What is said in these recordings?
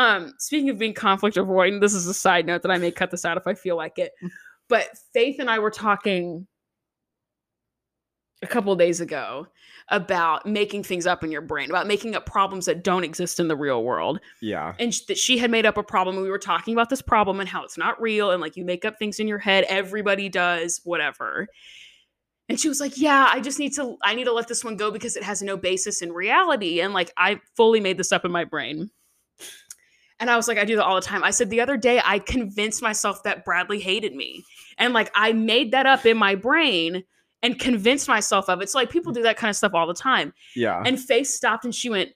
Um, speaking of being conflict avoidant, this is a side note that I may cut this out if I feel like it. But Faith and I were talking a couple of days ago about making things up in your brain, about making up problems that don't exist in the real world. Yeah. And sh- that she had made up a problem. And we were talking about this problem and how it's not real. And like you make up things in your head, everybody does, whatever. And she was like, Yeah, I just need to, I need to let this one go because it has no basis in reality. And like I fully made this up in my brain. And I was like, I do that all the time. I said the other day, I convinced myself that Bradley hated me. And like I made that up in my brain and convinced myself of it. So like people do that kind of stuff all the time. Yeah. And Faith stopped and she went,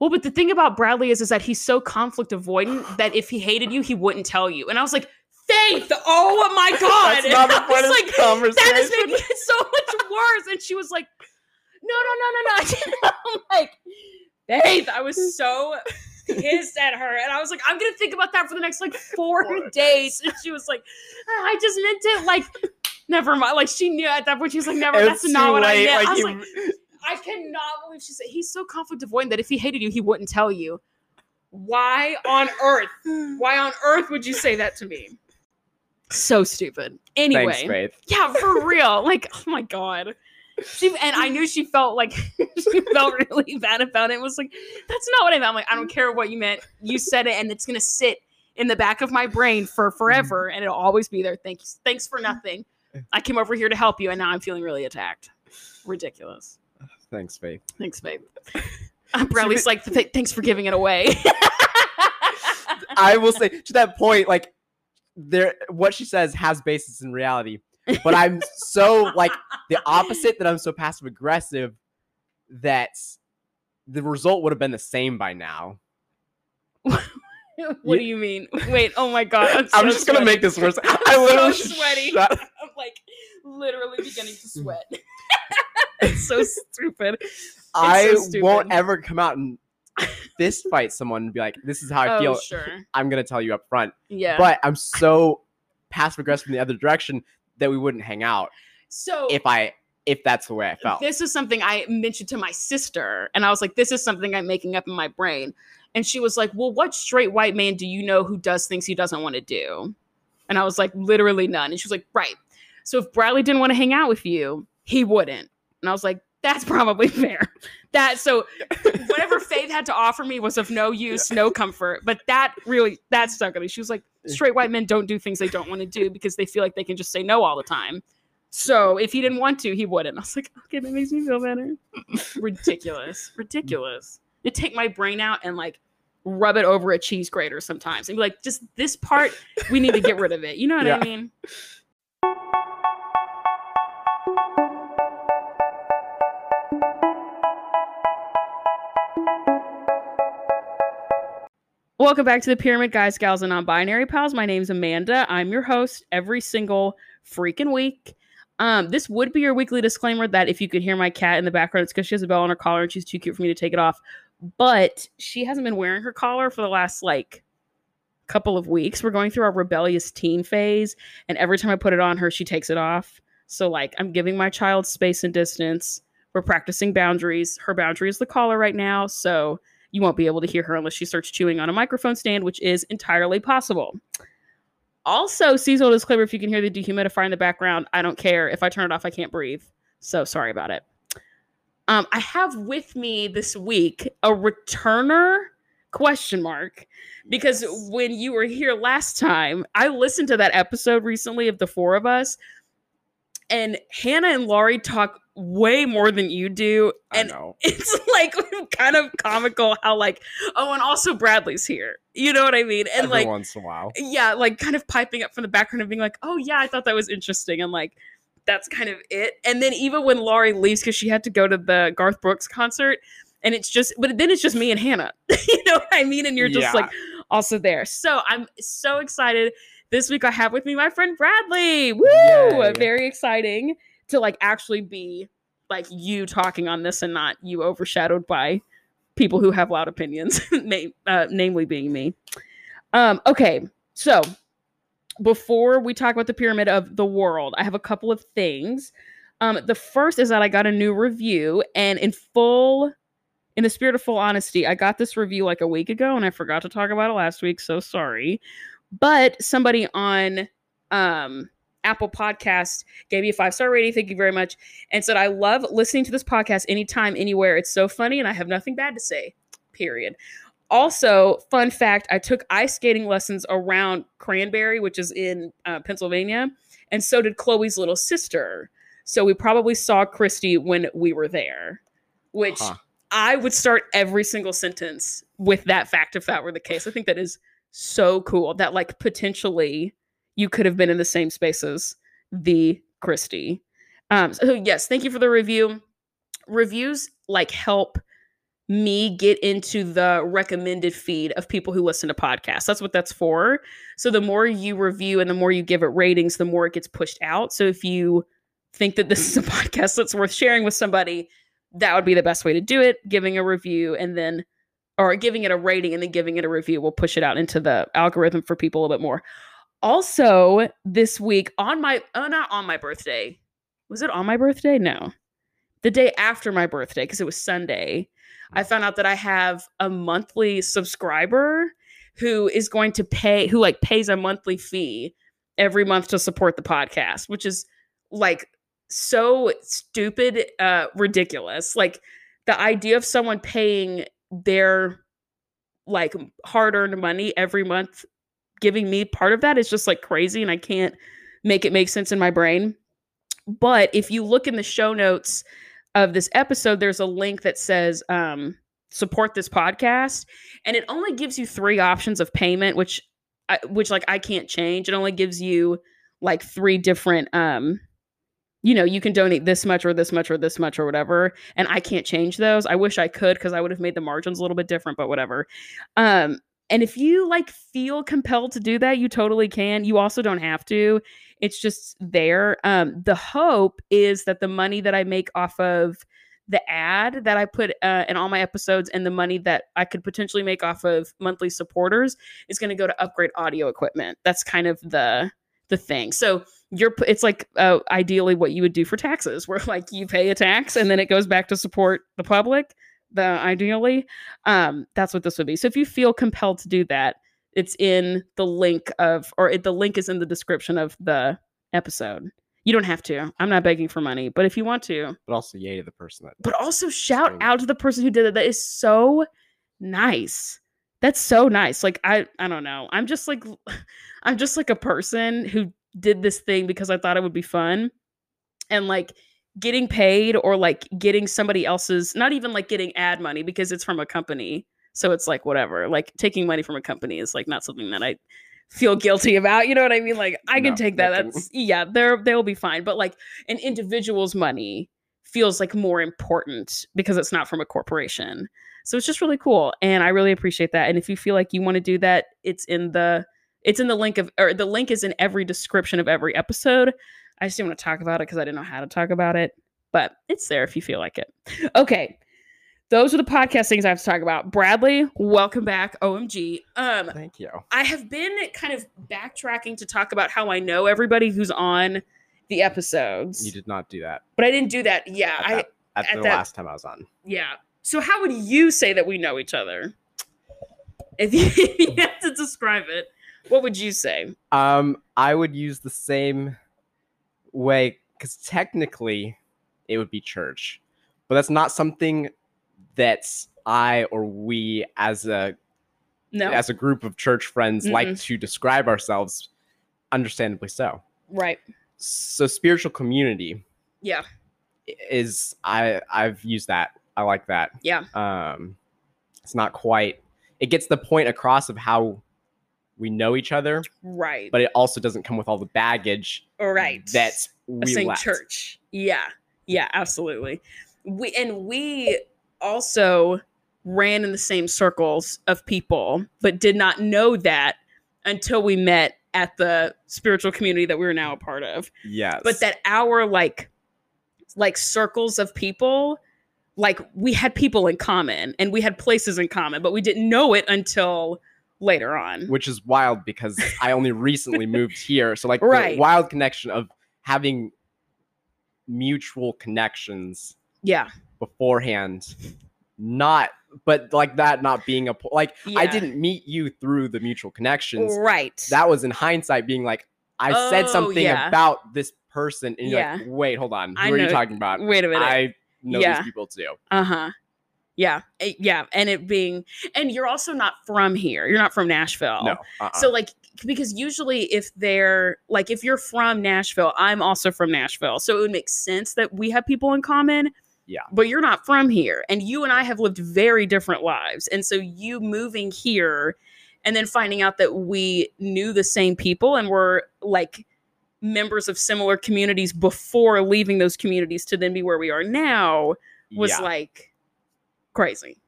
Well, but the thing about Bradley is, is that he's so conflict avoidant that if he hated you, he wouldn't tell you. And I was like, Faith, oh my God. That's not the of like, conversation. that is making it so much worse. And she was like, No, no, no, no, no. I'm like, Faith, I was so pissed at her. And I was like, I'm gonna think about that for the next like four days. And she was like, ah, I just meant it like never mind. Like she knew at that point, she was like, never, It's that's not what I late, meant. I was you- like, I cannot believe she said he's so conflict avoidant that if he hated you, he wouldn't tell you. Why on earth? Why on earth would you say that to me? So stupid. Anyway, Thanks, yeah, for real. Like, oh my god. She and I knew she felt like she felt really bad about it. It was like, that's not what I meant. I'm like, I don't care what you meant. You said it, and it's gonna sit in the back of my brain for forever, and it'll always be there. Thanks, thanks for nothing. I came over here to help you, and now I'm feeling really attacked. Ridiculous. Thanks, Faith. Thanks, babe. Uh, Bradley's like, thanks for giving it away. I will say to that point, like there what she says has basis in reality. But I'm so like the opposite that I'm so passive aggressive that the result would have been the same by now. what do you mean? Wait, oh my god. I'm, I'm so just gonna make this worse. I'm I literally so sweaty. shut- I'm like literally beginning to mm. sweat. it's so stupid. I stupid. won't ever come out and fist fight someone and be like, "This is how I oh, feel." sure. I'm gonna tell you up front. Yeah. But I'm so passive aggressive in the other direction that we wouldn't hang out so if I if that's the way I felt. this is something I mentioned to my sister, and I was like, "This is something I'm making up in my brain." And she was like, "Well, what straight white man do you know who does things he doesn't want to do?" And I was like, "Literally none." And she was like, "Right. So if Bradley didn't want to hang out with you, he wouldn't." And I was like, "That's probably fair." That so whatever Faith had to offer me was of no use, no comfort. But that really that stuck with me. She was like, "Straight white men don't do things they don't want to do because they feel like they can just say no all the time." So if he didn't want to, he wouldn't. I was like, okay, that makes me feel better. Ridiculous. Ridiculous. You take my brain out and like rub it over a cheese grater sometimes and be like, just this part, we need to get rid of it. You know what Yeah. I mean? Welcome back to the Pyramid Guys, Gals, and Non-Binary Pals. My name's Amanda. I'm your host every single freaking week. Um, this would be your weekly disclaimer that if you could hear my cat in the background, it's because she has a bell on her collar and she's too cute for me to take it off. But she hasn't been wearing her collar for the last like couple of weeks. We're going through our rebellious teen phase, and every time I put it on her, she takes it off. So like I'm giving my child space and distance. We're practicing boundaries. Her boundary is the collar right now, so you won't be able to hear her unless she starts chewing on a microphone stand, which is entirely possible. Also, seasonal disclaimer if you can hear the dehumidifier in the background, I don't care. If I turn it off, I can't breathe. So sorry about it. Um, I have with me this week a returner question mark because Yes. when you were here last time, I listened to that episode recently of the four of us, and Hannah and Laurie talk way more than you do, I and know. it's like kind of comical how like oh and also bradley's here. You know what i mean? And Every like once in a while. yeah like kind of piping up from the background and being like oh yeah i thought that was interesting and like that's kind of it. And then even when laurie leaves because she had to go to the garth brooks concert and it's just but then it's just me and hannah. You know what i mean? And you're just Yeah. like also there. So i'm so excited. This week i have with me my friend bradley. Woo! Yay. very exciting to like actually be like you talking on this and not you overshadowed by people who have loud opinions, name, uh, namely being me. Um, okay, so before we talk about the pyramid of the world, I have a couple of things. Um, the first is that I got a new review, and in full in the spirit of full honesty, I got this review like a week ago and I forgot to talk about it last week, so sorry. But somebody on um Apple Podcast gave me a five star rating. Thank you very much. And said, I love listening to this podcast anytime, anywhere. It's so funny, and I have nothing bad to say. Period. Also, fun fact I took ice skating lessons around Cranberry, which is in uh, Pennsylvania, and so did Chloe's little sister. So we probably saw Christy when we were there, which Huh. I would start every single sentence with that fact if that were the case. I think that is so cool that, like, potentially you could have been in the same space as the Christie. Um, so yes, thank you for the review. Reviews like help me get into the recommended feed of people who listen to podcasts. That's what that's for. So the more you review and the more you give it ratings, the more it gets pushed out. So if you think that this is a podcast that's worth sharing with somebody, that would be the best way to do it. Giving a review and then or giving it a rating and then giving it a review will push it out into the algorithm for people a little bit more. Also, this week on my oh not on my birthday. Was it on my birthday? No. The day after my birthday because it was Sunday. I found out that I have a monthly subscriber who is going to pay who like pays a monthly fee every month to support the podcast, which is like so stupid uh ridiculous. Like the idea of someone paying their like hard-earned money every month giving me part of that is just like crazy and I can't make it make sense in my brain. But if you look in the show notes of this episode, there's a link that says um, support this podcast, and it only gives you three options of payment, which I, which like I can't change. It only gives you like three different um you know you can donate this much or this much or this much or whatever and i can't change those i wish i could because i would have made the margins a little bit different but whatever um and if you like feel compelled to do that you totally can. You also don't have to. It's just there. Um the hope is that the money that i make off of the ad that i put uh, in all my episodes and the money that i could potentially make off of monthly supporters is going to go to upgrade audio equipment. That's kind of the the thing. So you're it's like uh, ideally what you would do for taxes where like you pay a tax and then it goes back to support the public the ideally um that's what this would be. So if you feel compelled to do that it's in the link of or it, the link is in the description of the episode. You don't have to. I'm not begging for money but if you want to But also, yay to the person that. but also shout out to the person who did it. That is so nice. That's so nice. Like i i don't know. I'm just like i'm just like a person who did this thing because i thought it would be fun. And like getting paid or like getting somebody else's not even like getting ad money because it's from a company so it's like whatever like taking money from a company is like not something that i feel guilty about you know what i mean? Like i can No, take that that that's yeah they're they'll be fine but like an individual's money feels like more important because it's not from a corporation so it's just really cool and i really appreciate that and if you feel like you want to do that it's in the it's in the link of or the link is in every description of every episode i just didn't want to talk about it because i didn't know how to talk about it but it's there if you feel like it okay those are the podcast things i have to talk about bradley welcome back omg um Thank you. I have been kind of backtracking to talk about how I know everybody who's on the episodes. You did not do that But I didn't do that. Yeah, at, I that, at, at the that- last time I was on. yeah. So how would you say that we know each other? If you, if you had to describe it, what would you say? Um, I would use the same way because technically it would be church, but that's not something that's I or we as a No. as a group of church friends like to describe ourselves. Understandably so. right. So spiritual community Yeah. is I I've used that. I like that. Yeah. Um, it's not quite. It gets the point across of how we know each other, Right. but it also doesn't come with all the baggage right. that's we left. church. Yeah. Yeah, absolutely. We and we also ran in the same circles of people, but did not know that until we met at the spiritual community that we're now a part of. Yes, But that our like like circles of people like we had people in common and we had places in common, but we didn't know it until later on. which is wild because I only recently moved here, so like Right. the wild connection of having mutual connections Yeah. beforehand not but like that not being a like I didn't meet you through the mutual connections. Right. That was in hindsight being like I said Oh, something yeah. about this person and you're Yeah. like, wait, hold on. Who I are you talking about? Wait a minute. I know Yeah. these people too. Uh-huh. Yeah. eh, Yeah. And it being and you're also not from here. You're not from Nashville. No. uh-uh. So like because usually if they're like if you're from Nashville, I'm also from Nashville. So it would make sense that we have people in common. Yeah. But you're not from here and you and I have lived very different lives. And so you moving here and then finding out that we knew the same people and were like members of similar communities before leaving those communities to then be where we are now was yeah. like crazy.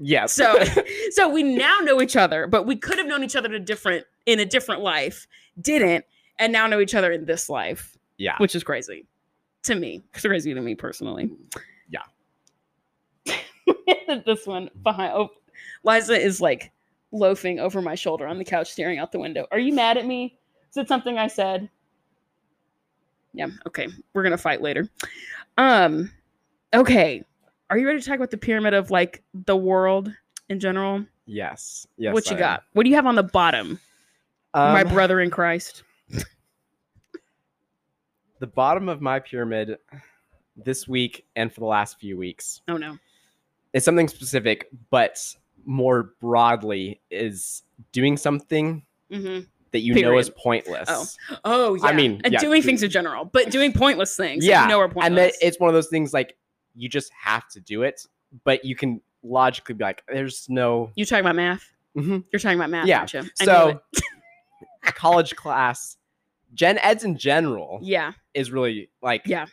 Yes. So so we now know each other, but we could have known each other in a different in a different life, didn't, and now know each other in this life, yeah. which is crazy to me. It's crazy to me personally. Yeah. this one behind oh Liza is like loafing over my shoulder on the couch staring out the window. Are you mad at me? Is it something I said? Yeah, okay. We're gonna fight later. Um okay. Are you ready to talk about the pyramid of like the world in general? Yes. Yes. what you I got? What do you have on the bottom? am. my Um, brother in Christ. The bottom of my pyramid this week and for the last few weeks Oh no. It's something specific, but more broadly is doing something hmm that you know is pointless. Oh. Oh yeah. I mean, and yeah, doing things in general, but doing pointless things. Yeah, you know are pointless. and it's one of those things like you just have to do it, but you can logically be like, "There's no you talking about math? Mhm. You're talking about math, Yeah. aren't you? So college class." Gen eds in general yeah, is really like Yeah.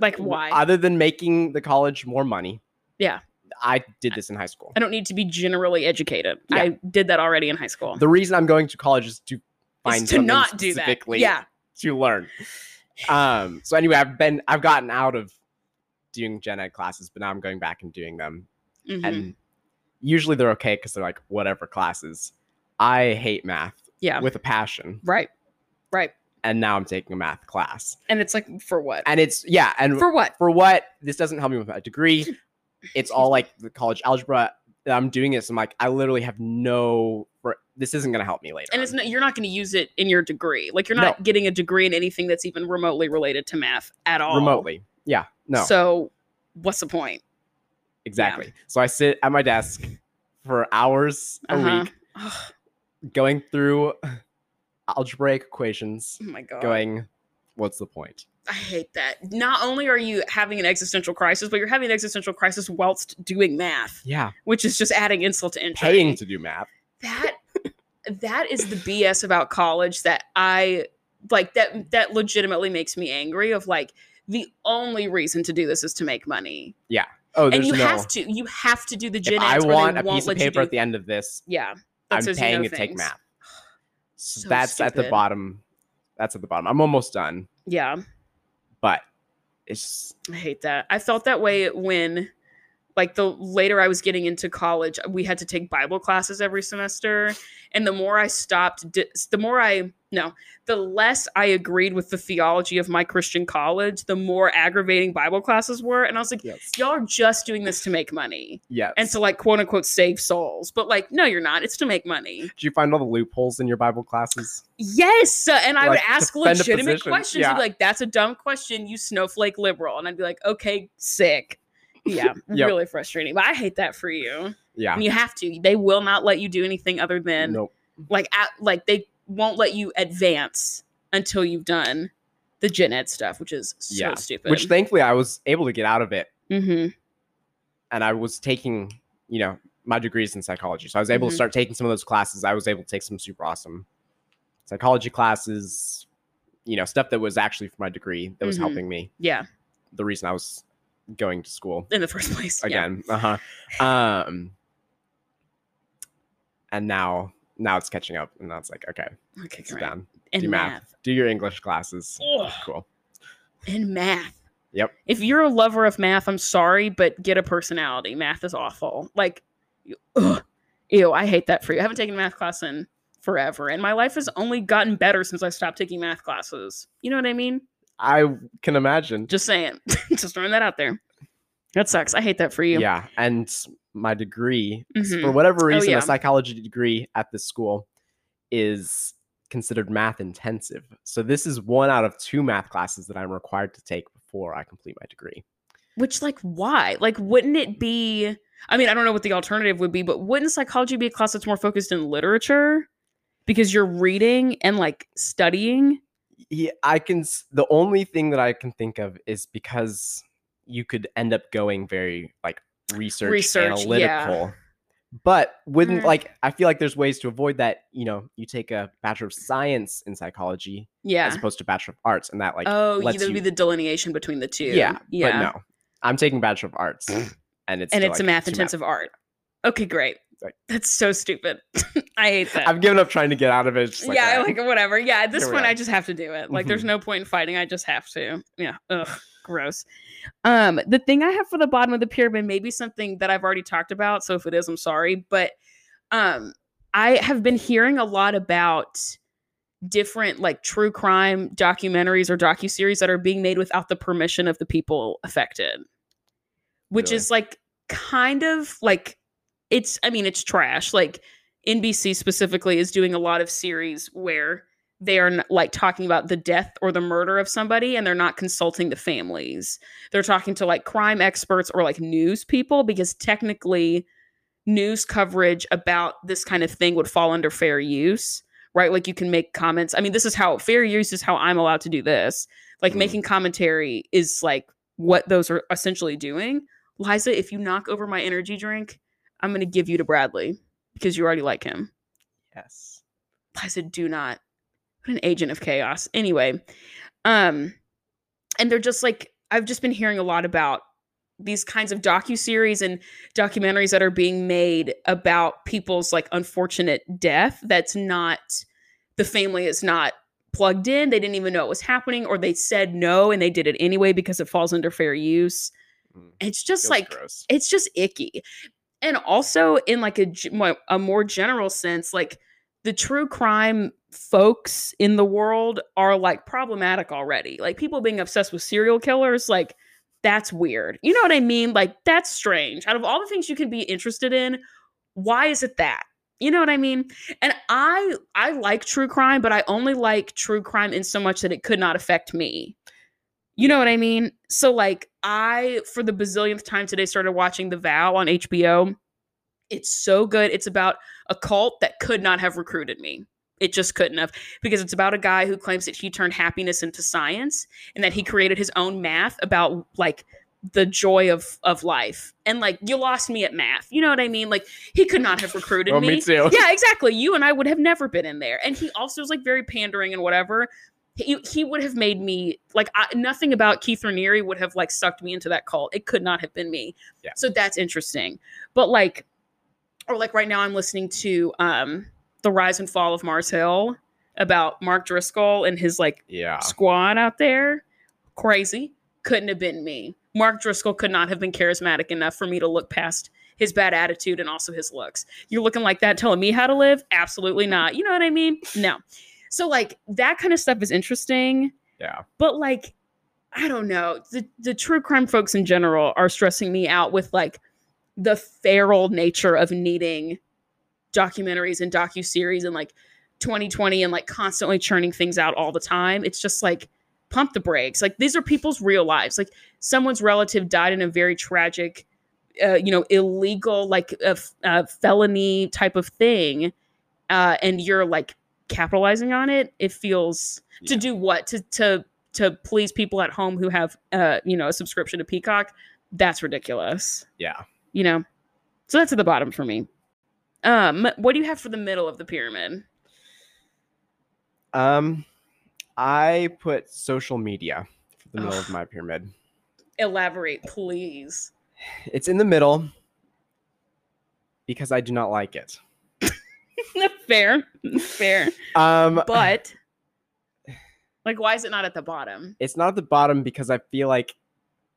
like why? Other than making the college more money. Yeah. I did this in high school. I don't need to be generally educated. Yeah. I did that already in high school. The reason I'm going to college is to find Is to something not do that. specifically Yeah. to learn. Um. So anyway, I've been I've gotten out of doing gen ed classes, but now I'm going back and doing them, Mhm. and usually they're okay because they're like whatever classes. I hate math yeah. with a passion, right. Right. and now I'm taking a math class, And it's like for what? and it's yeah, and For what? for what this doesn't help me with my degree. It's all like the college algebra. I'm doing this. I'm like, I literally have no. This isn't going to help me later. And it's not, you're not going to use it in your degree. Like you're not No. getting a degree in anything that's even remotely related to math at all. remotely. Yeah, no, So what's the point? exactly. So I sit at my desk for hours a Uh-huh. week, going through algebraic equations, oh my god. going, what's the point? I hate that. Not only are you having an existential crisis, but you're having an existential crisis whilst doing math, Yeah, which is just adding insult to injury. paying to do math. that that is the BS about college that I like that that legitimately makes me angry of like the only reason to do this is to make money. Yeah. Oh, and you no. have to you have to do the gen if I want a piece of paper at the end of this, Yeah. I'm paying know to take math. So, So that's at the bottom. That's at the bottom. I'm almost done, Yeah. but it's I hate that. I felt that way when like the later I was getting into college, we had to take Bible classes every semester, and the more I stopped the more I no, the less I agreed with the theology of my Christian college, the more aggravating Bible classes were, and I was like yes, y'all are just doing this to make money yes. and to like quote unquote save souls. But like no, you're not. It's to make money. Did you find all the loopholes in your Bible classes? Yes, uh, and I would ask legitimate questions. Yeah. Like, "That's a dumb question, you snowflake liberal," and I'd be like, "Okay, sick." Yeah, Yep. really frustrating. But I hate that for you. Yeah. And you have to. They will not let you do anything other than Nope. like at, like they won't let you advance until you've done the gen ed stuff, which is so Yeah. stupid. Which thankfully I was able to get out of it, hmm and I was taking, you know, my degrees in psychology, so I was able Mhm. to start taking some of those classes. I was able to take some super awesome psychology classes, you know, stuff that was actually for my degree that was Mhm. helping me. yeah, The reason I was going to school. in the first place. Yeah. again. Uh-huh. Um and now now it's catching up and now it's like, okay, Okay, sit down. And do math. math. Do your English classes. Ugh. Cool. And math. Yep. If you're a lover of math, I'm sorry, but get a personality. Math is awful. Like, you- ugh, ew, I hate that for you. I haven't taken a math class in forever, and my life has only gotten better since I stopped taking math classes. You know what I mean? I can imagine. Just saying. Just throwing that out there. That sucks. I hate that for you. Yeah, and my degree, s- for mm-hmm. whatever oh, reason, yeah. a psychology degree at this school is considered math intensive. So this is one out of two math classes that I'm required to take before I complete my degree. Which, like, why? Like, wouldn't it be? I mean, I don't know what the alternative would be, but wouldn't psychology be a class that's more focused in literature because you're reading and like studying? Yeah, I can. The only thing that I can think of is because you could end up going very like research, Research, yeah. analytical. But wouldn't Mm. like I feel like there's ways to avoid that. You know, you take a bachelor of science in psychology Yeah. as opposed to bachelor of arts, and that like oh, lets there would be the delineation between the two. yeah, Yeah. But no, I'm taking bachelor of arts, and it's and still, it's a math two intensive art. Okay, great. Right. That's so stupid. I hate that. I've given up trying to get out of it. Just like, yeah, alright. like whatever. Yeah, at this Here point. I just have to do it. Like, there's Mhm. no point in fighting. I just have to. Yeah. Ugh. Gross. Um, the thing I have for the bottom of the pyramid may be something that I've already talked about. So if it is, I'm sorry. But um, I have been hearing a lot about different like true crime documentaries or docuseries that are being made without the permission of the people affected. Which Really? is like kind of like it's I mean, it's trash. Like NBC specifically is doing a lot of series where they are like talking about the death or the murder of somebody and they're not consulting the families. They're talking to like crime experts or like news people because technically news coverage about this kind of thing would fall under fair use, right? Like you can make comments. I mean, this is how fair use is how I'm allowed to do this. Like Mhm. making commentary is like what those are essentially doing. Liza, if you knock over my energy drink, I'm going to give you to Bradley because you already like him. yes. Said, do not. What an agent of chaos. Anyway, um, and they're just like I've just been hearing a lot about these kinds of docu-series and documentaries that are being made about people's like unfortunate death that's not the family is not plugged in they didn't even know it was happening or they said no and they did it anyway because it falls under fair use Mm. it's just like gross. it's just icky and also in like a, a more general sense like the true crime folks in the world are like problematic already like people being obsessed with serial killers like that's weird you know what i mean like that's strange out of all the things you can be interested in why is it that you know what i mean and i i like true crime but i only like true crime in so much that it could not affect me you know what I mean? So like I for the bazillionth time today started watching The Vow on HBO. It's so good. It's about a cult that could not have recruited me. It just couldn't have because it's about a guy who claims that he turned happiness into science and that he created his own math about like the joy of of life. And like you lost me at math. You know what I mean? Like he could not have recruited Oh, me. me too. Yeah, exactly. You and I would have never been in there. And he also was like very pandering and whatever. He, he would have made me like I, nothing about Keith Raniere would have like sucked me into that cult. It could not have been me. Yeah. So that's interesting. But like, or like right now, I'm listening to um the rise and fall of Mars Hill about Mark Driscoll and his like Yeah. squad out there. Crazy. Couldn't have been me. Mark Driscoll could not have been charismatic enough for me to look past his bad attitude and also his looks. You're looking like that telling me how to live? Absolutely not. You know what I mean? No. So like that kind of stuff is interesting, Yeah. but like I don't know. The the true crime folks in general are stressing me out with like the feral nature of needing documentaries and docu-series and like 2020 and like constantly churning things out all the time. It's just like pump the brakes. Like these are people's real lives. Like someone's relative died in a very tragic uh, you know, illegal like a felony type of thing, uh, and you're like capitalizing on it. It feels to do what to to to please people at home who have uh you know a subscription to Peacock. That's ridiculous. Yeah. You know, so that's at the bottom for me. Um, what do you have for the middle of the pyramid? Um, I put social media for the middle of my pyramid. Elaborate, please. It's in the middle because I do not like it. fair, fair, Um, but like, why is it not at the bottom? it's not at the bottom because I feel like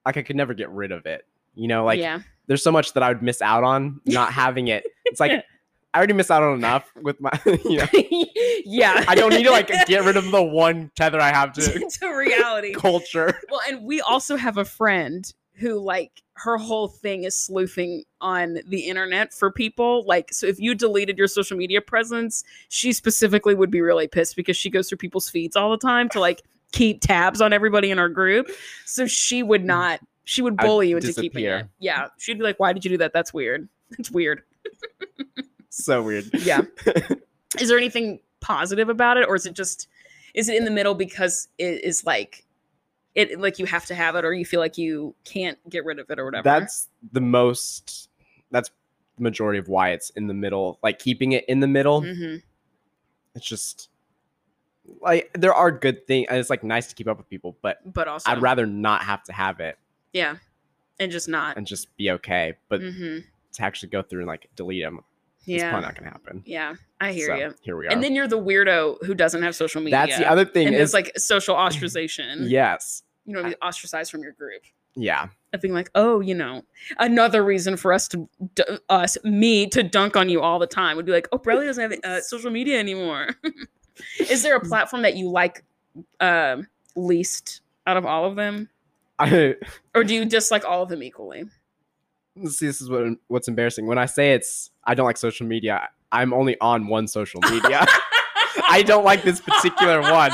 like I could never get rid of it. You know, like yeah, there's so much that I would miss out on not having it. It's like I already miss out on enough with my you know. yeah. I don't need to like get rid of the one tether I have to to reality. culture. Well, and we also have a friend who like her whole thing is sleuthing on the internet for people. Like, so if you deleted your social media presence, she specifically would be really pissed because she goes through people's feeds all the time to like keep tabs on everybody in our group. So she would mm. not, she would I'd bully you into keeping it. Yeah. She'd be like, why did you do that? That's weird. It's weird. So weird. Yeah. is there anything positive about it or is it just is it in the middle because it is like it like you have to have it or you feel like you can't get rid of it or whatever That's the most. That's the majority of why it's in the middle. Like keeping it in the middle. hmm It's just like there are good things. and It's like nice to keep up with people, but but also I'd rather not have to have it yeah and just not and just be okay. But mm-hmm. to actually go through and like delete them, it's yeah probably not gonna happen. yeah i hear So, you Here we are. and then you're the weirdo who doesn't have social media That's the other thing and is it's like social ostracization yes, you know be ostracized from your group yeah, of being like, oh, you know, another reason for us to, d- us, me to dunk on you all the time would be like, oh, Bradley doesn't have uh, social media anymore. Is there a platform that you like um least out of all of them, I or do you dislike all of them equally? see. This is what what's embarrassing when I say it's. I don't like social media. I'm only on one social media. I don't like this particular one.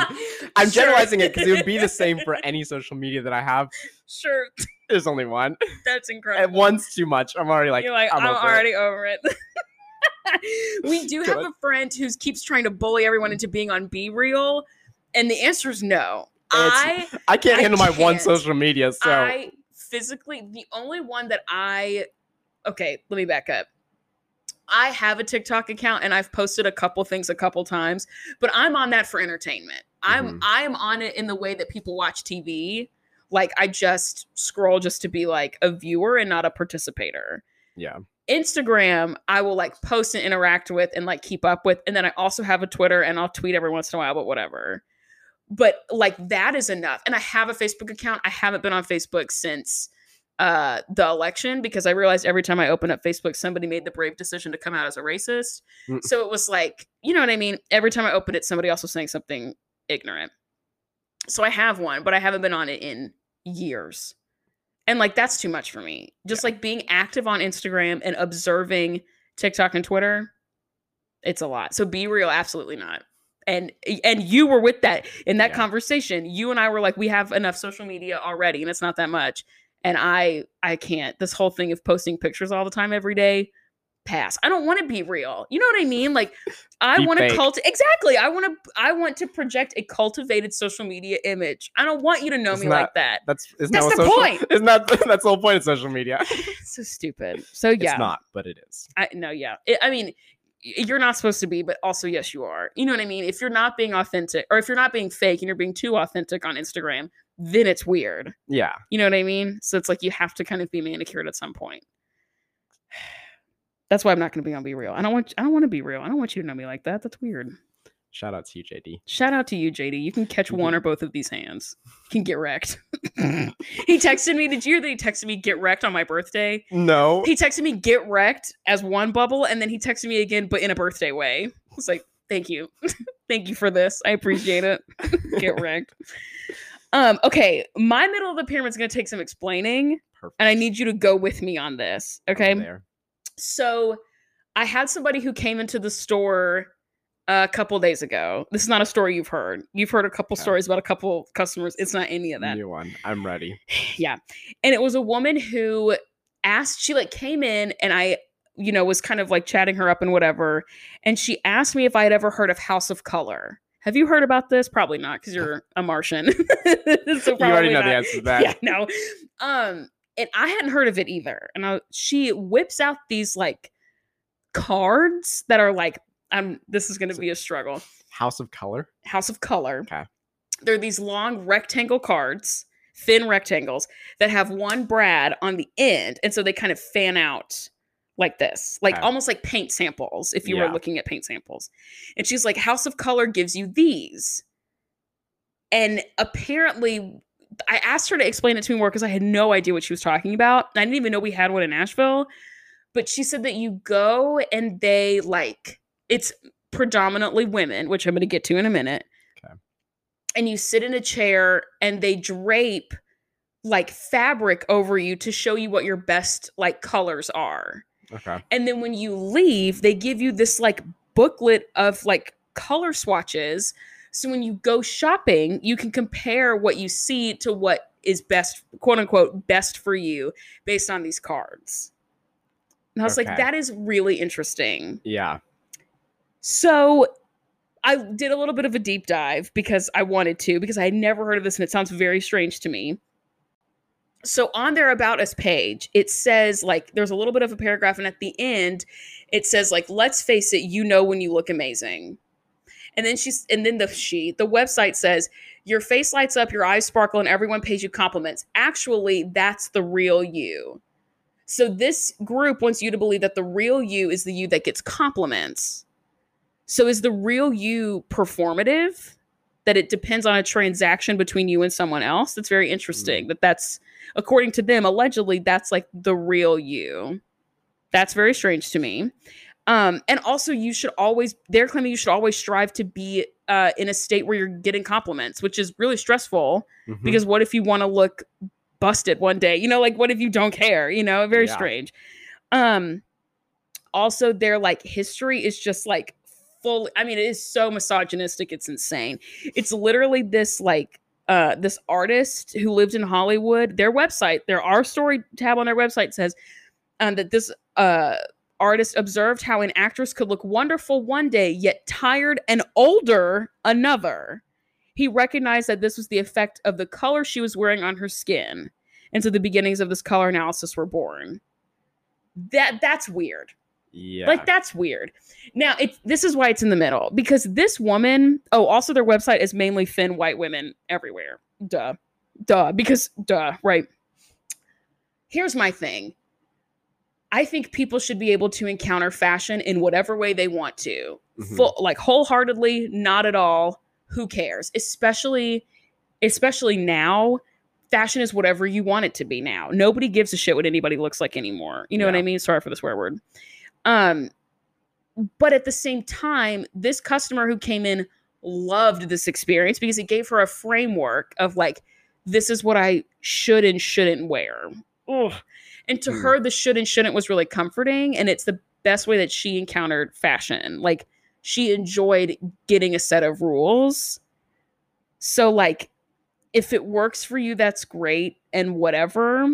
I'm Sure. generalizing it because it would be the same for any social media that I have. sure, There's only one. that's incredible. And one's too much. I'm already like, You're like, I'm, over it." already over it. we do have Good. a friend who keeps trying to bully everyone into being on BeReal, and the answer is no. I It's- I can't I handle my one can't. social media. So I physically the only one that I okay, let me back up. I have a TikTok account and I've posted a couple things a couple times, but I'm on that for entertainment. I'm Mhm. I'm on it in the way that people watch TV. Like I just scroll just to be like a viewer and not a participator. yeah, Instagram, I will like post and interact with and like keep up with. And then I also have a Twitter and I'll tweet every once in a while, but whatever. But like that is enough. And I have a Facebook account. I haven't been on Facebook since uh the election because I realized every time I open up Facebook, somebody made the brave decision to come out as a racist. Mm. So it was like, you know what I mean? Every time I opened it, somebody else was saying something ignorant. So I have one, but I haven't been on it in years. And like that's too much for me. Just like being active on Instagram and observing TikTok and Twitter, it's a lot. So BeReal, absolutely not. And and you were with that in that Yeah. conversation. You and I were like, we have enough social media already, and it's not that much. And I I can't. This whole thing of posting pictures all the time every day, pass. I don't want to be real. You know what I mean? Like I want to cult exactly. I want to I want to project a cultivated social media image. I don't want you to know me like that. that's isn't That's that the social, point. Isn't that that's the whole point of social media? so stupid. So yeah. It's not, but it is. I no, yeah. It, I mean, you're not supposed to be, but also yes, you are. You know what I mean? If you're not being authentic, or if you're not being fake, and you're being too authentic on Instagram, then it's weird. Yeah, You know what I mean? So it's like you have to kind of be manicured at some point. That's why I'm not going to be on BeReal. I don't want. I don't want to be real. I don't want you to know me like that. That's weird. shout out to you, JD. Shout out to you, JD. You can catch one or both of these hands. You can get wrecked. he texted me. Did you hear that he texted me get wrecked on my birthday? No, He texted me get wrecked as one bubble, and then he texted me again, but in a birthday way. It's like, thank you. thank you for this. I appreciate it. get wrecked. Um, okay, my middle of the pyramid is gonna take some explaining, perfect. and I need you to go with me on this. Okay. there. So I had somebody who came into the store a couple days ago. This is not a story you've heard. You've heard a couple Okay. stories about a couple customers. It's not any of that. New one. I'm ready. yeah. And it was a woman who asked, she like came in and I, you know, was kind of like chatting her up and whatever. And she asked me if I had ever heard of House of Color. Have you heard about this? Probably not, because you're a Martian. so you already know not. the answer to that. Yeah, no. Um, and I hadn't heard of it either. And I, she whips out these like cards that are like, I'm. This is going to be a struggle. House of Color. House of Color. Okay. They're these long rectangle cards, thin rectangles that have one brad on the end, and so they kind of fan out like this, like Okay. almost like paint samples. If you Yeah. were looking at paint samples, and she's like, House of Color gives you these, and apparently. I asked her to explain it to me more because I had no idea what she was talking about. I didn't even know we had one in Nashville. But she said that you go and they like it's predominantly women, which I'm going to get to in a minute. Okay. And you sit in a chair and they drape like fabric over you to show you what your best like colors are. Okay. And then when you leave, they give you this like booklet of like color swatches. So when you go shopping, you can compare what you see to what is best, quote unquote, best for you based on these cards. And I was like, that is really interesting. Yeah. So I did a little bit of a deep dive because I wanted to, because I had never heard of this and it sounds very strange to me. So on their About Us page, it says like there's a little bit of a paragraph, and at the end, it says like, let's face it, you know when you look amazing. And then she's and then the she, the website says, your face lights up, your eyes sparkle, and everyone pays you compliments. Actually, that's the real you. So this group wants you to believe that the real you is the you that gets compliments. So is the real you performative? That it depends on a transaction between you and someone else? That's very interesting. Hmm. That that's according to them, allegedly, that's like the real you. That's very strange to me. Um, and also you should always they're claiming you should always strive to be uh in a state where you're getting compliments, which is really stressful Mhm. because what if you want to look busted one day you know like what if you don't care you know very Yeah. strange um also their like history is just like full i mean it is so misogynistic it's insane it's literally this like uh this artist who lived in hollywood their website their our story tab on their website says um that this uh artist observed how an actress could look wonderful one day yet tired and older another he recognized that this was the effect of the color she was wearing on her skin. And so the beginnings of this color analysis were born. That that's weird. Yeah. Like that's weird. Now, it this is why it's in the middle because this woman, oh, also their website is mainly thin white women everywhere. Duh. Duh, because duh, right. Here's my thing. I think people should be able to encounter fashion in whatever way they want to. Mhm. Full like wholeheartedly, not at all. Who cares? Especially especially now, fashion is whatever you want it to be now. Nobody gives a shit what anybody looks like anymore. You know what I mean? Sorry for the swear word. Um but at the same time, this customer who came in loved this experience because it gave her a framework of like this is what I should and shouldn't wear. Ugh. And to Hmm. her, the should and shouldn't was really comforting. And it's the best way that she encountered fashion. Like she enjoyed getting a set of rules. So, like, if it works for you, that's great and whatever.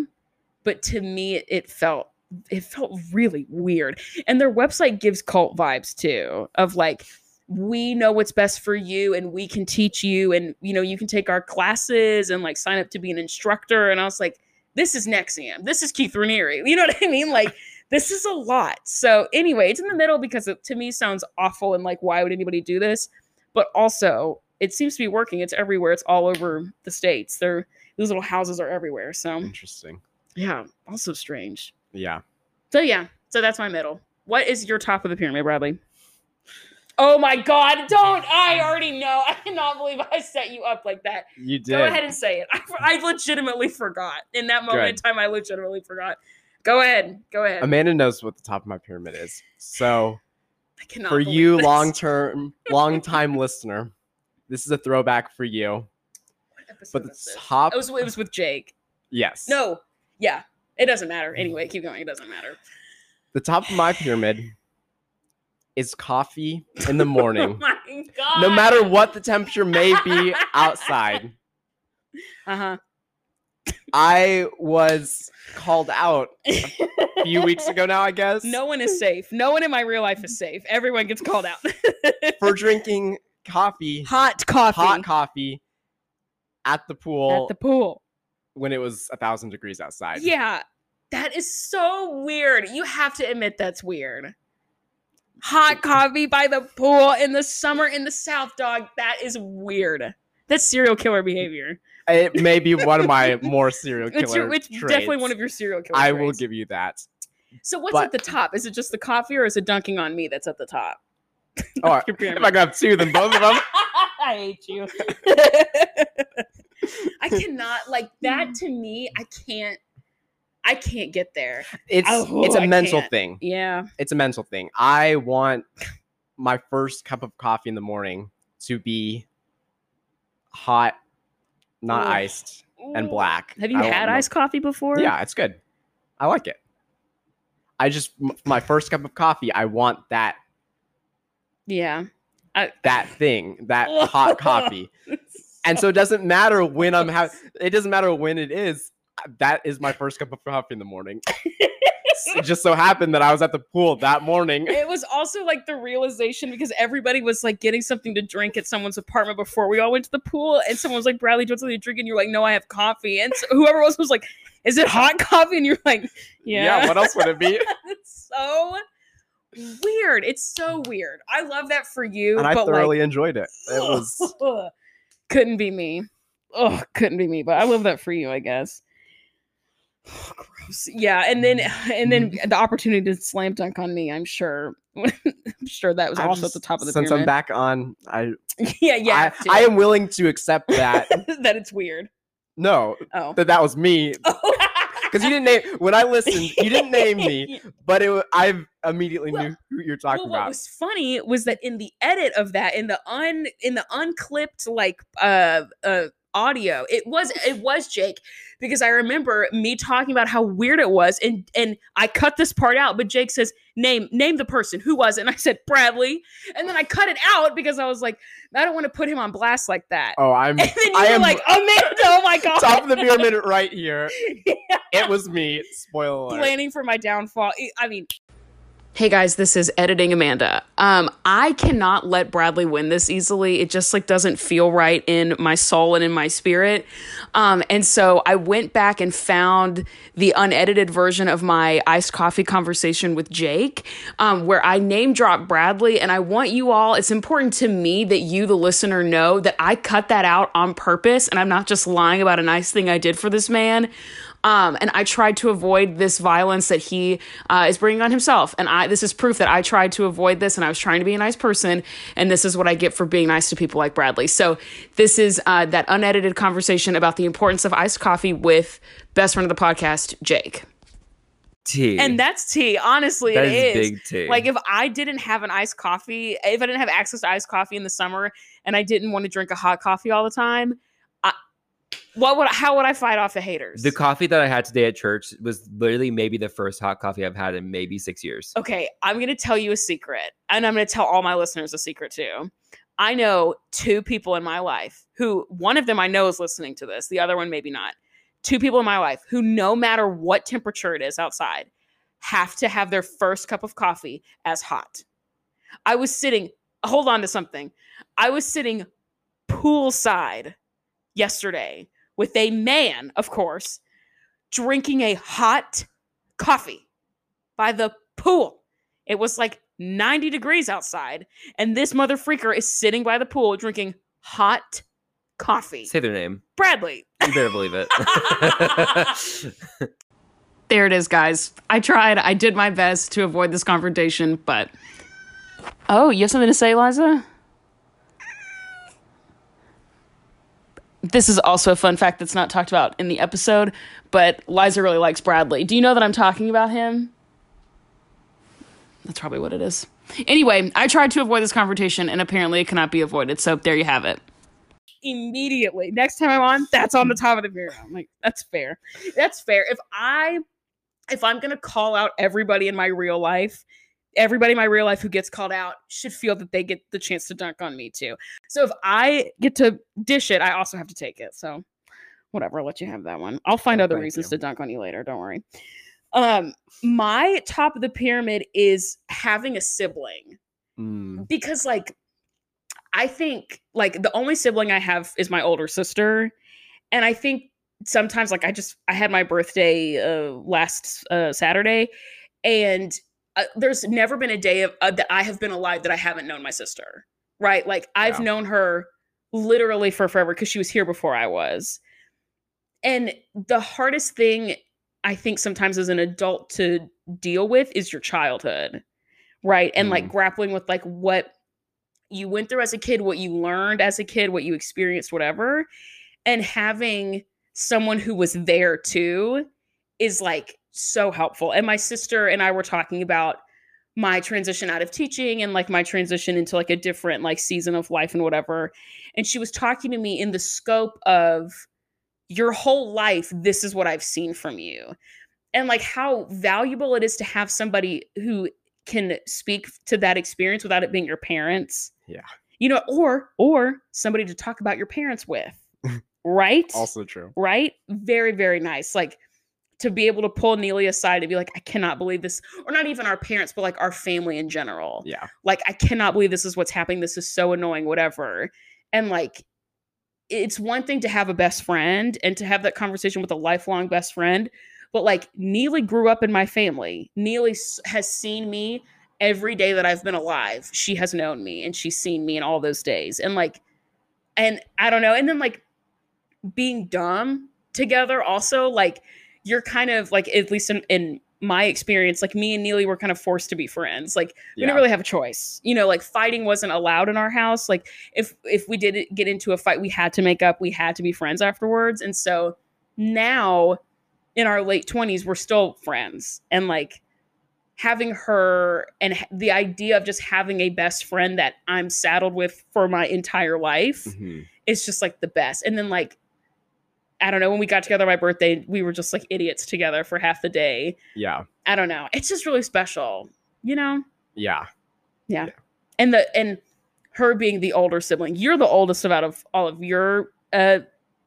But to me, it, it felt it felt really weird. And their website gives cult vibes too, of like, we know what's best for you and we can teach you and you know you can take our classes and like sign up to be an instructor. And i was like this is NXIVM. This is keith raniere. You know what i mean? Like this is a lot. So anyway it's in the middle because it to me sounds awful and like why would anybody do this? But also it seems to be working. It's everywhere. It's all over the states. There these little houses are everywhere. So Interesting. yeah also strange Yeah. so yeah so that's my middle what is your top of the pyramid bradley oh my god don't i already know i cannot believe i set you up like that You did. Go ahead and say it. I, I legitimately forgot. In that moment in time, I legitimately forgot. Go ahead. Go ahead. Amanda knows what the top of my pyramid is. So I cannot for you, long term, long time listener, this is a throwback for you. What episode But the top, It was, it was with Jake. yes, No. Yeah. It doesn't matter. Anyway, keep going. It doesn't matter. the top of my pyramid is coffee in the Oh morning. my god. no matter what the temperature may be outside. Uh huh. I was called out a few weeks ago now, I guess, no one is safe. No one in my real life is safe. Everyone gets called out. for drinking coffee, hot coffee hot coffee at the pool at the pool. When it was a thousand degrees outside. Yeah, that is so weird. You have to admit that's weird. Hot coffee by the pool in the summer in the South, dog. That is weird. That's serial killer behavior. It may be one of my more serial killer It's, your, it's definitely one of your serial killer. I will give you that. So what's but- at the top? Is it just the coffee, or is it dunking on me that's at the top? Oh, if. I got two, then both of them. I hate you. I cannot like that. Mm. To me, I can't. I can't get there. It's Oh, it's a I mental can't. thing. Yeah. It's a mental thing. I want my first cup of coffee in the morning to be hot, not Ugh. iced, and black. Have you I had iced coffee before? Yeah, it's good. I like it. I just my first cup of coffee. I want that Yeah. that thing, that hot coffee. And so it doesn't matter when I'm having. It doesn't matter when it is. That is my first cup of coffee in the morning. it just so happened that I was at the pool that morning. it was also like the realization because everybody was like getting something to drink at someone's apartment before we all went to the pool, and someone was like, "Bradley, do you want something to drink?" And you're like, "No, I have coffee." And so whoever was was like, "Is it hot coffee?" And you're like, "Yeah." Yeah. What else would it be? it's so weird. It's so weird. I love that for you, And I thoroughly like, enjoyed it. It was couldn't be me. Oh, couldn't be me. But I love that for you, I guess. Gross. Yeah, and then and then Mm-hmm. the opportunity to slam dunk on me. I'm sure. I'm sure that was I also just- at the top of the since I'm back on. I yeah, yeah. I. I am willing to accept that. that it's weird. no, Oh. that that was me because you didn't name when I listened. You didn't name me, but it I immediately Well- knew who you're talking well, what about. was funny was that in the edit of that, in the un in the unclipped like uh uh audio, it was it was Jake because I remember me talking about how weird it was, and and I cut this part out, but Jake says name name the person who was it, and I said Bradley, and then I cut it out because I was like I don't want to put him on blast like that. oh, I'm And then you I were am like, Amanda, oh my god, top of the pyramid right here. It was me. Spoiler alert. planning for my downfall. I mean, Hey guys, this is editing Amanda. Um, I cannot let Bradley win this easily. It just like doesn't feel right in my soul and in my spirit. Um, and so I went back and found the unedited version of my iced coffee conversation with Jake, um, where I name drop Bradley. And I want you all, it's important to me that you, the listener, know that I cut that out on purpose and I'm not just lying about a nice thing I did for this man. Um, and I tried to avoid this violence that he uh, is bringing on himself. And I, this is proof that I tried to avoid this, and I was trying to be a nice person. And this is what I get for being nice to people like Bradley. So this is uh, that unedited conversation about the importance of iced coffee with best friend of the podcast, Jake. Tea. And that's tea. Honestly, That it is is. big tea. Like if I didn't have an iced coffee, if I didn't have access to iced coffee in the summer, and I didn't want to drink a hot coffee all the time, I, what would how would I fight off the haters? the coffee that I had today at church was literally maybe the first hot coffee I've had in maybe six years. Okay, I'm going to tell you a secret, and I'm going to tell all my listeners a secret too. I know two people in my life who one of them I know is listening to this, the other one maybe not. Two people in my life who, no matter what temperature it is outside, have to have their first cup of coffee as hot. I was sitting, hold on to something. I was sitting poolside yesterday with a man, of course, drinking a hot coffee by the pool. It was like 90 degrees outside, and this mother freaker is sitting by the pool drinking hot coffee. Say their name. Bradley. You better believe it. There it is, guys. I tried. I did my best to avoid this confrontation, but. Oh, you have something to say, Liza? This is also a fun fact that's not talked about in the episode, but Liza really likes Bradley. Do you know that I'm talking about him? That's probably what it is. Anyway, I tried to avoid this confrontation, and apparently it cannot be avoided. So there you have it. Immediately, next time I'm on, that's on the top of the mirror. I'm like, that's fair. That's fair. If I, if I'm gonna call out everybody in my real life, everybody in my real life who gets called out should feel that they get the chance to dunk on me too. So if I get to dish it, I also have to take it. So whatever, I'll let you have that one. I'll find Oh, other reasons you. to dunk on you later. Don't worry. Um, my top of the pyramid is having a sibling Mm. because like I think like the only sibling I have is my older sister, and I think sometimes like I just I had my birthday uh, last uh, Saturday, and uh, there's never been a day of uh, that I have been alive that I haven't known my sister. Right, like I've Yeah. known her literally for forever because she was here before I was. And the hardest thing I think sometimes as an adult to deal with is your childhood. Right. And like grappling with like what you went through as a kid, what you learned as a kid, what you experienced, whatever. And having someone who was there too is like so helpful. And my sister and I were talking about my transition out of teaching and like my transition into like a different like season of life and whatever. And she was talking to me in the scope of your whole life, this is what I've seen from you. And like how valuable it is to have somebody who can speak to that experience without it being your parents. Yeah. You know, or or somebody to talk about your parents with. right? Also true. right? Very, very nice. Like to be able to pull Neely aside and be like, I cannot believe this, or not even our parents, but like our family in general. Yeah. Like, I cannot believe this is what's happening. This is so annoying, whatever. And like, it's one thing to have a best friend and to have that conversation with a lifelong best friend, but like, Neely grew up in my family. Neely has seen me every day that I've been alive. She has known me and she's seen me in all those days. And like, and I don't know. And then like, being dumb together also like you're kind of like at least in, in my experience like me and neely were kind of forced to be friends like we Yeah. didn't really have a choice you know like fighting wasn't allowed in our house like if if we did get into a fight we had to make up we had to be friends afterwards and so now in our late 20s we're still friends and like having her and the idea of just having a best friend that i'm saddled with for my entire life Mhm. it's just like the best. And then like I don't know, when we got together my birthday, we were just like idiots together for half the day. Yeah. I don't know. It's just really special, you know? Yeah. Yeah. And the and her being the older sibling. You're the oldest of out of all of your uh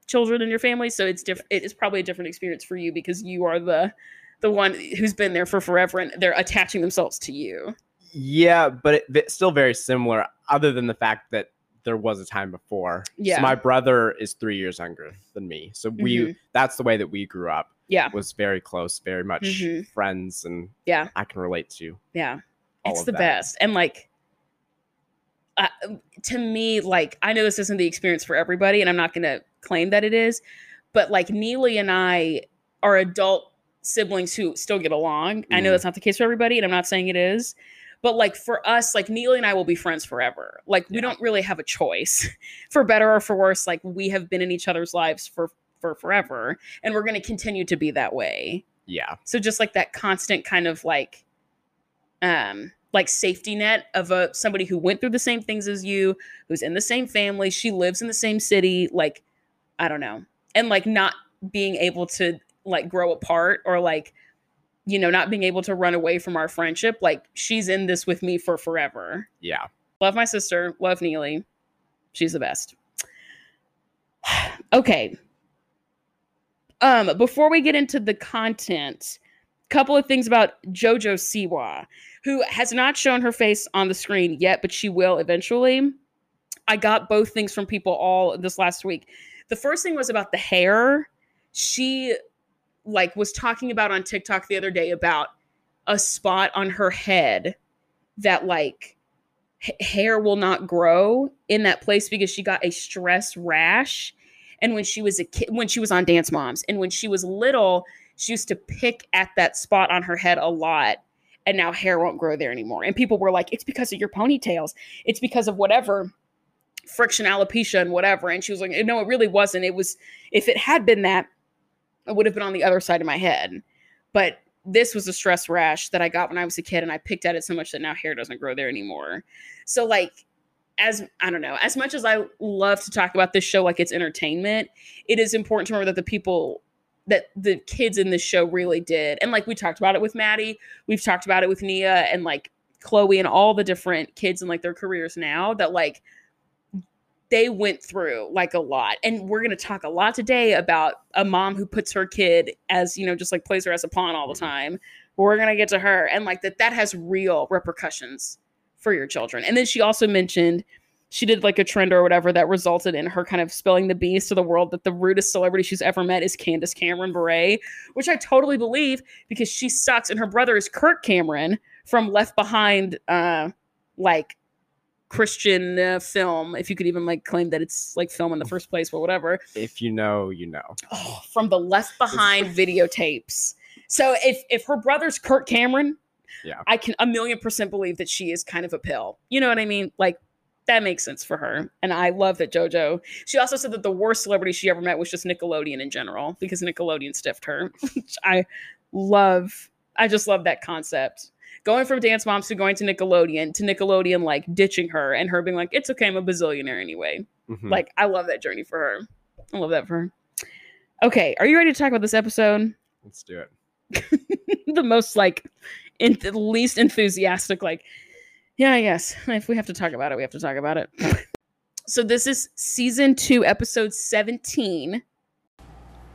children in your family, so it's different it is probably a different experience for you because you are the the one who's been there for forever and they're attaching themselves to you. Yeah, but it, it's still very similar, other than the fact that there was a time before. Yeah. So my brother is three years younger than me. So we Mhm. that's the way that we grew up. Yeah. Was very close, very much Mhm. friends, and Yeah. I can relate to. Yeah. it's the that. best. And like uh, to me, like I know this isn't the experience for everybody, and I'm not gonna claim that it is, but like Neely and I are adult siblings who still get along. I know Mhm. that's not the case for everybody, and I'm not saying it is. But like for us, like Neely and I will be friends forever. Like we Yeah. don't really have a choice, for better or for worse. Like we have been in each other's lives for for forever, and we're going to continue to be that way. Yeah. So just like that constant kind of like um like safety net of a somebody who went through the same things as you, who's in the same family, she lives in the same city, like I don't know. And like not being able to like grow apart or like you know, not being able to run away from our friendship, like she's in this with me for forever. Yeah. Love my sister, love Neely. She's the best. okay. Um, before we get into the content, couple of things about Jojo Siwa, who has not shown her face on the screen yet, but she will eventually. I got both things from people all this last week. The first thing was about the hair. She like was talking about on TikTok the other day about a spot on her head that like h- hair will not grow in that place because she got a stress rash. And when she was a kid when she was on dance moms and when she was little she used to pick at that spot on her head a lot and now hair won't grow there anymore. And people were like it's because of your ponytails. It's because of whatever friction alopecia and whatever. And she was like no it really wasn't. It was if it had been that it would have been on the other side of my head but this was a stress rash that I got when I was a kid, and I picked at it so much that now hair doesn't grow there anymore. So, like, as I don't know, as much as I love to talk about this show like it's entertainment, it is important to remember that the people that the kids in this show really did, and like we talked about it with Maddie, we've talked about it with Nia, and like Chloe, and all the different kids and like their careers now that like they went through like a lot and we're going to talk a lot today about a mom who puts her kid as you know just like plays her as a pawn all the Mhm. time we're going to get to her and like that that has real repercussions for your children and then she also mentioned she did like a trend or whatever that resulted in her kind of spilling the beans to the world that the rudest celebrity she's ever met is Candace Cameron Bure, which I totally believe because she sucks and her brother is Kirk Cameron from Left Behind uh like Christian uh, film, if you could even like claim that it's like film in the first place, but whatever. If you know, you know. Oh, from the Left Behind videotapes. So if if her brother's Kurt Cameron, Yeah. I can a million percent believe that she is kind of a pill. You know what I mean? Like that makes sense for her. And I love that JoJo. She also said that the worst celebrity she ever met was just Nickelodeon in general because Nickelodeon stiffed her. Which I love. I just love that concept. Going from Dance Moms to going to Nickelodeon to Nickelodeon like ditching her and her being like, it's okay, I'm a bazillionaire anyway. Mhm. Like I love that journey for her. I love that for her. Okay, are you ready to talk about this episode? Let's do it. the most like, in the least enthusiastic. Like, yeah, I guess if we have to talk about it, we have to talk about it. so this is season two, episode seventeen.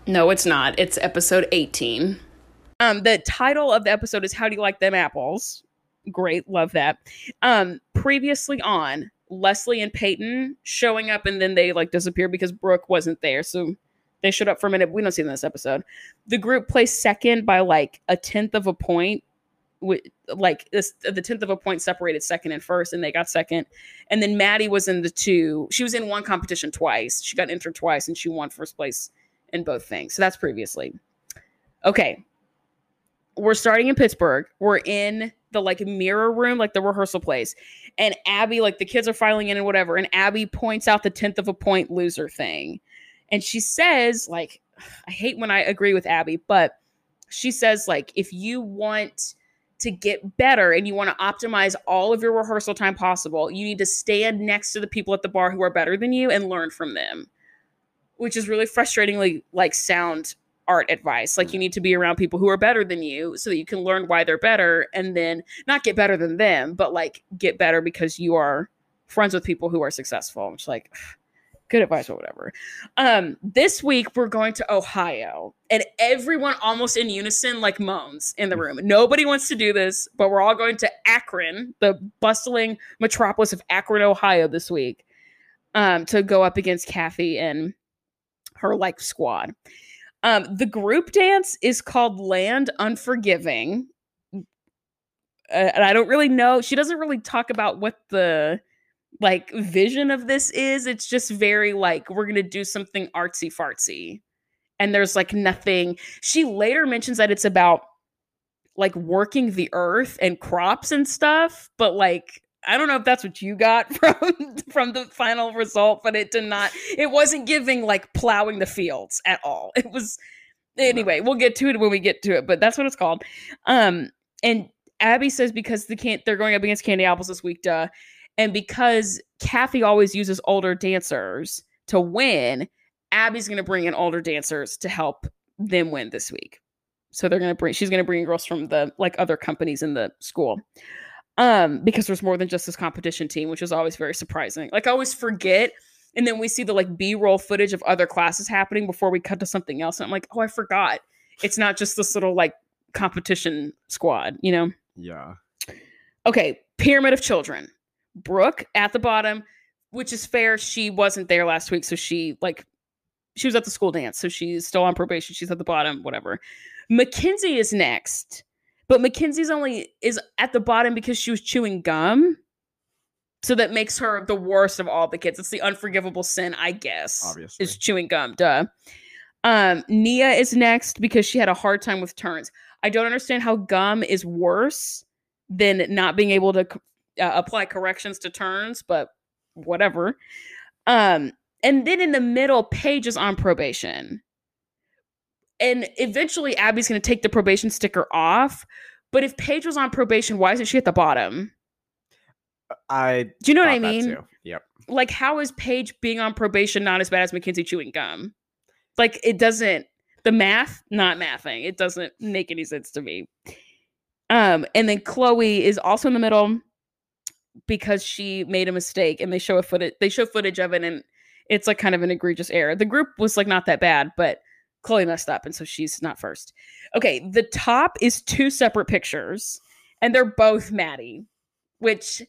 No, it's not. It's episode eighteen. Um, the title of the episode is "How do you like them apples?" Great, love that. Um, previously on Leslie and Peyton showing up, and then they like disappear because Brooke wasn't there. So they showed up for a minute. We don't see them in this episode. The group placed second by like a tenth of a point. With like this, the tenth of a point separated second and first, and they got second. And then Maddie was in the two. She was in one competition twice. She got entered twice, and she won first place in both things. So that's previously. Okay, we're starting in Pittsburgh. We're in the like mirror room, like the rehearsal place. And Abby, like the kids are filing in and whatever. And Abby points out the tenth of a point loser thing. And she says, like, I hate when I agree with Abby, but she says, like, if you want to get better and you want to optimize all of your rehearsal time possible, you need to stand next to the people at the bar who are better than you and learn from them. Which is really frustratingly like sound art advice. Like you need to be around people who are better than you so that you can learn why they're better and then not get better than them, but like get better because you are friends with people who are successful. Which like good advice or whatever. Um, this week we're going to Ohio, and everyone almost in unison like moans in the room. Nobody wants to do this, but we're all going to Akron, the bustling metropolis of Akron, Ohio, this week, um, to go up against Kathy and her like squad. Um, the group dance is called Land Unforgiving. Uh, and I don't really know. She doesn't really talk about what the like vision of this is. It's just very like we're gonna do something artsy fartsy, and there's like nothing. She later mentions that it's about like working the earth and crops and stuff, but like I don't know if that's what you got from from the final result, but it did not. It wasn't giving like plowing the fields at all. It was anyway. We'll get to it when we get to it, but that's what it's called. Um, and Abby says because the can't they're going up against Candy Apples this week, duh, and because Kathy always uses older dancers to win, Abby's going to bring in older dancers to help them win this week. So they're going to bring she's going to bring girls from the like other companies in the school. Um because there's more than just this competition team, which is always very surprising. Like I always forget and then we see the like B-roll footage of other classes happening before we cut to something else and I'm like, "Oh, I forgot. It's not just this little like competition squad, you know?" Yeah. Okay, Pyramid of Children. Brooke at the bottom, which is fair. She wasn't there last week, so she like she was at the school dance, so she's still on probation. She's at the bottom, whatever. Mackenzie is next, but Mackenzie's only is at the bottom because she was chewing gum. So that makes her the worst of all the kids. It's the unforgivable sin, I guess. Obviously. Is chewing gum, duh. Um, Nia is next because she had a hard time with turns. I don't understand how gum is worse than not being able to uh, apply corrections to turns, but whatever. Um, and then in the middle, Paige is on probation. And eventually, Abby's going to take the probation sticker off. But if Paige was on probation, why isn't she at the bottom? I Do you know what I mean? too. Yep. Like, how is Paige being on probation not as bad as Mackenzie chewing gum? Like, it doesn't. The math, not mathing. It doesn't make any sense to me. Um, and then Chloe is also in the middle because she made a mistake, and they show a footage. They show footage of it, and it's like kind of an egregious error. The group was like not that bad, but Chloe messed up, and so she's not first. Okay, the top is two separate pictures, and they're both Maddie, which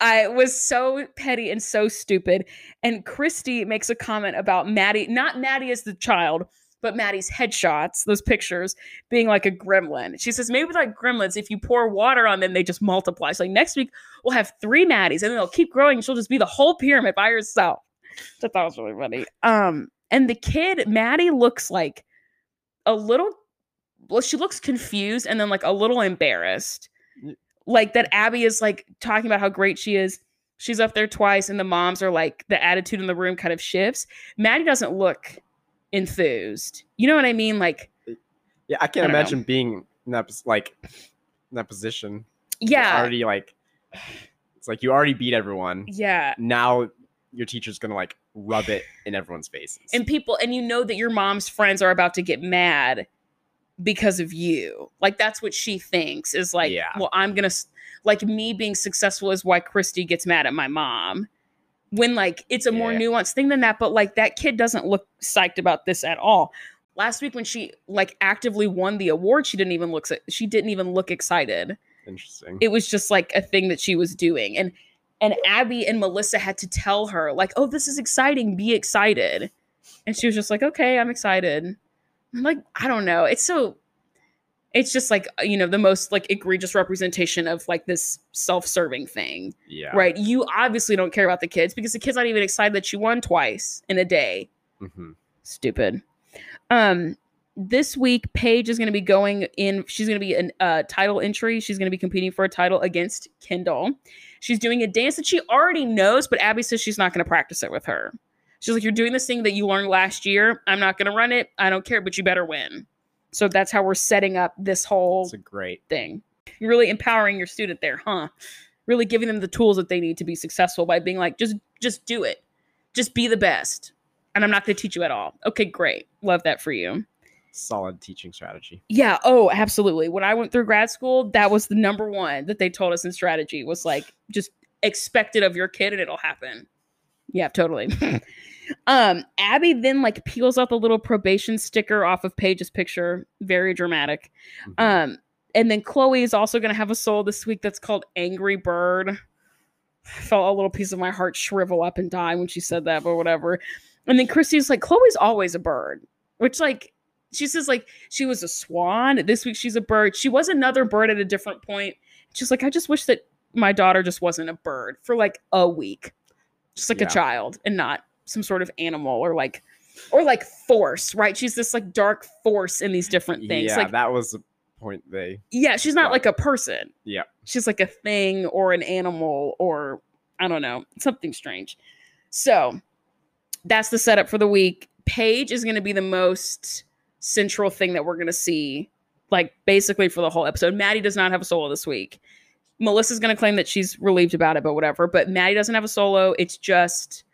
I was so petty and so stupid. And Christy makes a comment about Maddie, not Maddie as the child, but Maddie's headshots, those pictures, being like a gremlin. She says, maybe like gremlins, if you pour water on them, they just multiply. So like next week, we'll have three Maddies and then they'll keep growing. She'll just be the whole pyramid by herself. Which I thought was really funny. Um, and the kid, Maddie, looks like a little well, she looks confused and then like a little embarrassed. Like that Abby is like talking about how great she is. She's up there twice, and the moms are like the attitude in the room kind of shifts. Maddie doesn't look enthused. You know what I mean? Like, Yeah, I I can't know. imagine being in that like in that position. Yeah, already like it's like you already beat everyone. yeah. Now your teacher's gonna like rub it in everyone's faces. and people and you know that your mom's friends are about to get mad because of you like that's what she thinks is like Yeah. well i'm gonna like me being successful is why christy gets mad at my mom when like it's a more Yeah. nuanced thing than that but like that kid doesn't look psyched about this at all last week when she like actively won the award she didn't even look she didn't even look excited Interesting. it was just like a thing that she was doing and and abby and melissa had to tell her like oh this is exciting. Be excited. And she was just like okay i'm excited. I'm like i don't know. It's so it's just like you know the most like egregious representation of like this self-serving thing. Yeah. right? You obviously don't care about the kids because the kid's aren't even excited that you won twice in a day. Hmm stupid. Um, this week, Paige is going to be going in. She's going to be a uh, title entry. She's going to be competing for a title against Kendall. She's doing a dance that she already knows, but Abby says she's not going to practice it with her. She's like, "You're doing this thing that you learned last year. I'm not going to run it. I don't care, but you better win." So that's how we're setting up this whole It's a great. thing. You're really empowering your student there, huh? Really giving them the tools that they need to be successful by being like, just just do it. Just be the best. And I'm not going to teach you at all. Okay, great. Love that for you. Solid teaching strategy. Yeah, oh, absolutely. When I went through grad school, that was the number one that they told us in strategy was like just expect it of your kid and it'll happen. Yeah, totally. um, Abby then like peels off the little probation sticker off of Paige's picture. Very dramatic. Mhm. Um, and then Chloe is also going to have a soul this week that's called Angry Bird. I felt a little piece of my heart shrivel up and die when she said that, but whatever. And then Christy's like, Chloe's always a bird, which like she says like she was a swan. This week she's a bird. She was another bird at a different point. She's like, I just wish that my daughter just wasn't a bird for like a week, just like Yeah. a child, and not some sort of animal or like or like force, right? She's this like dark force in these different things. Yeah, like that was the point they. yeah, she's not Right. like a person. Yeah. She's like a thing or an animal or I don't know, something strange. So that's the setup for the week. Paige is going to be the most central thing that we're going to see, like basically for the whole episode. Maddie does not have a solo this week. Melissa's going to claim that she's relieved about it, but whatever. But Maddie doesn't have a solo. It's just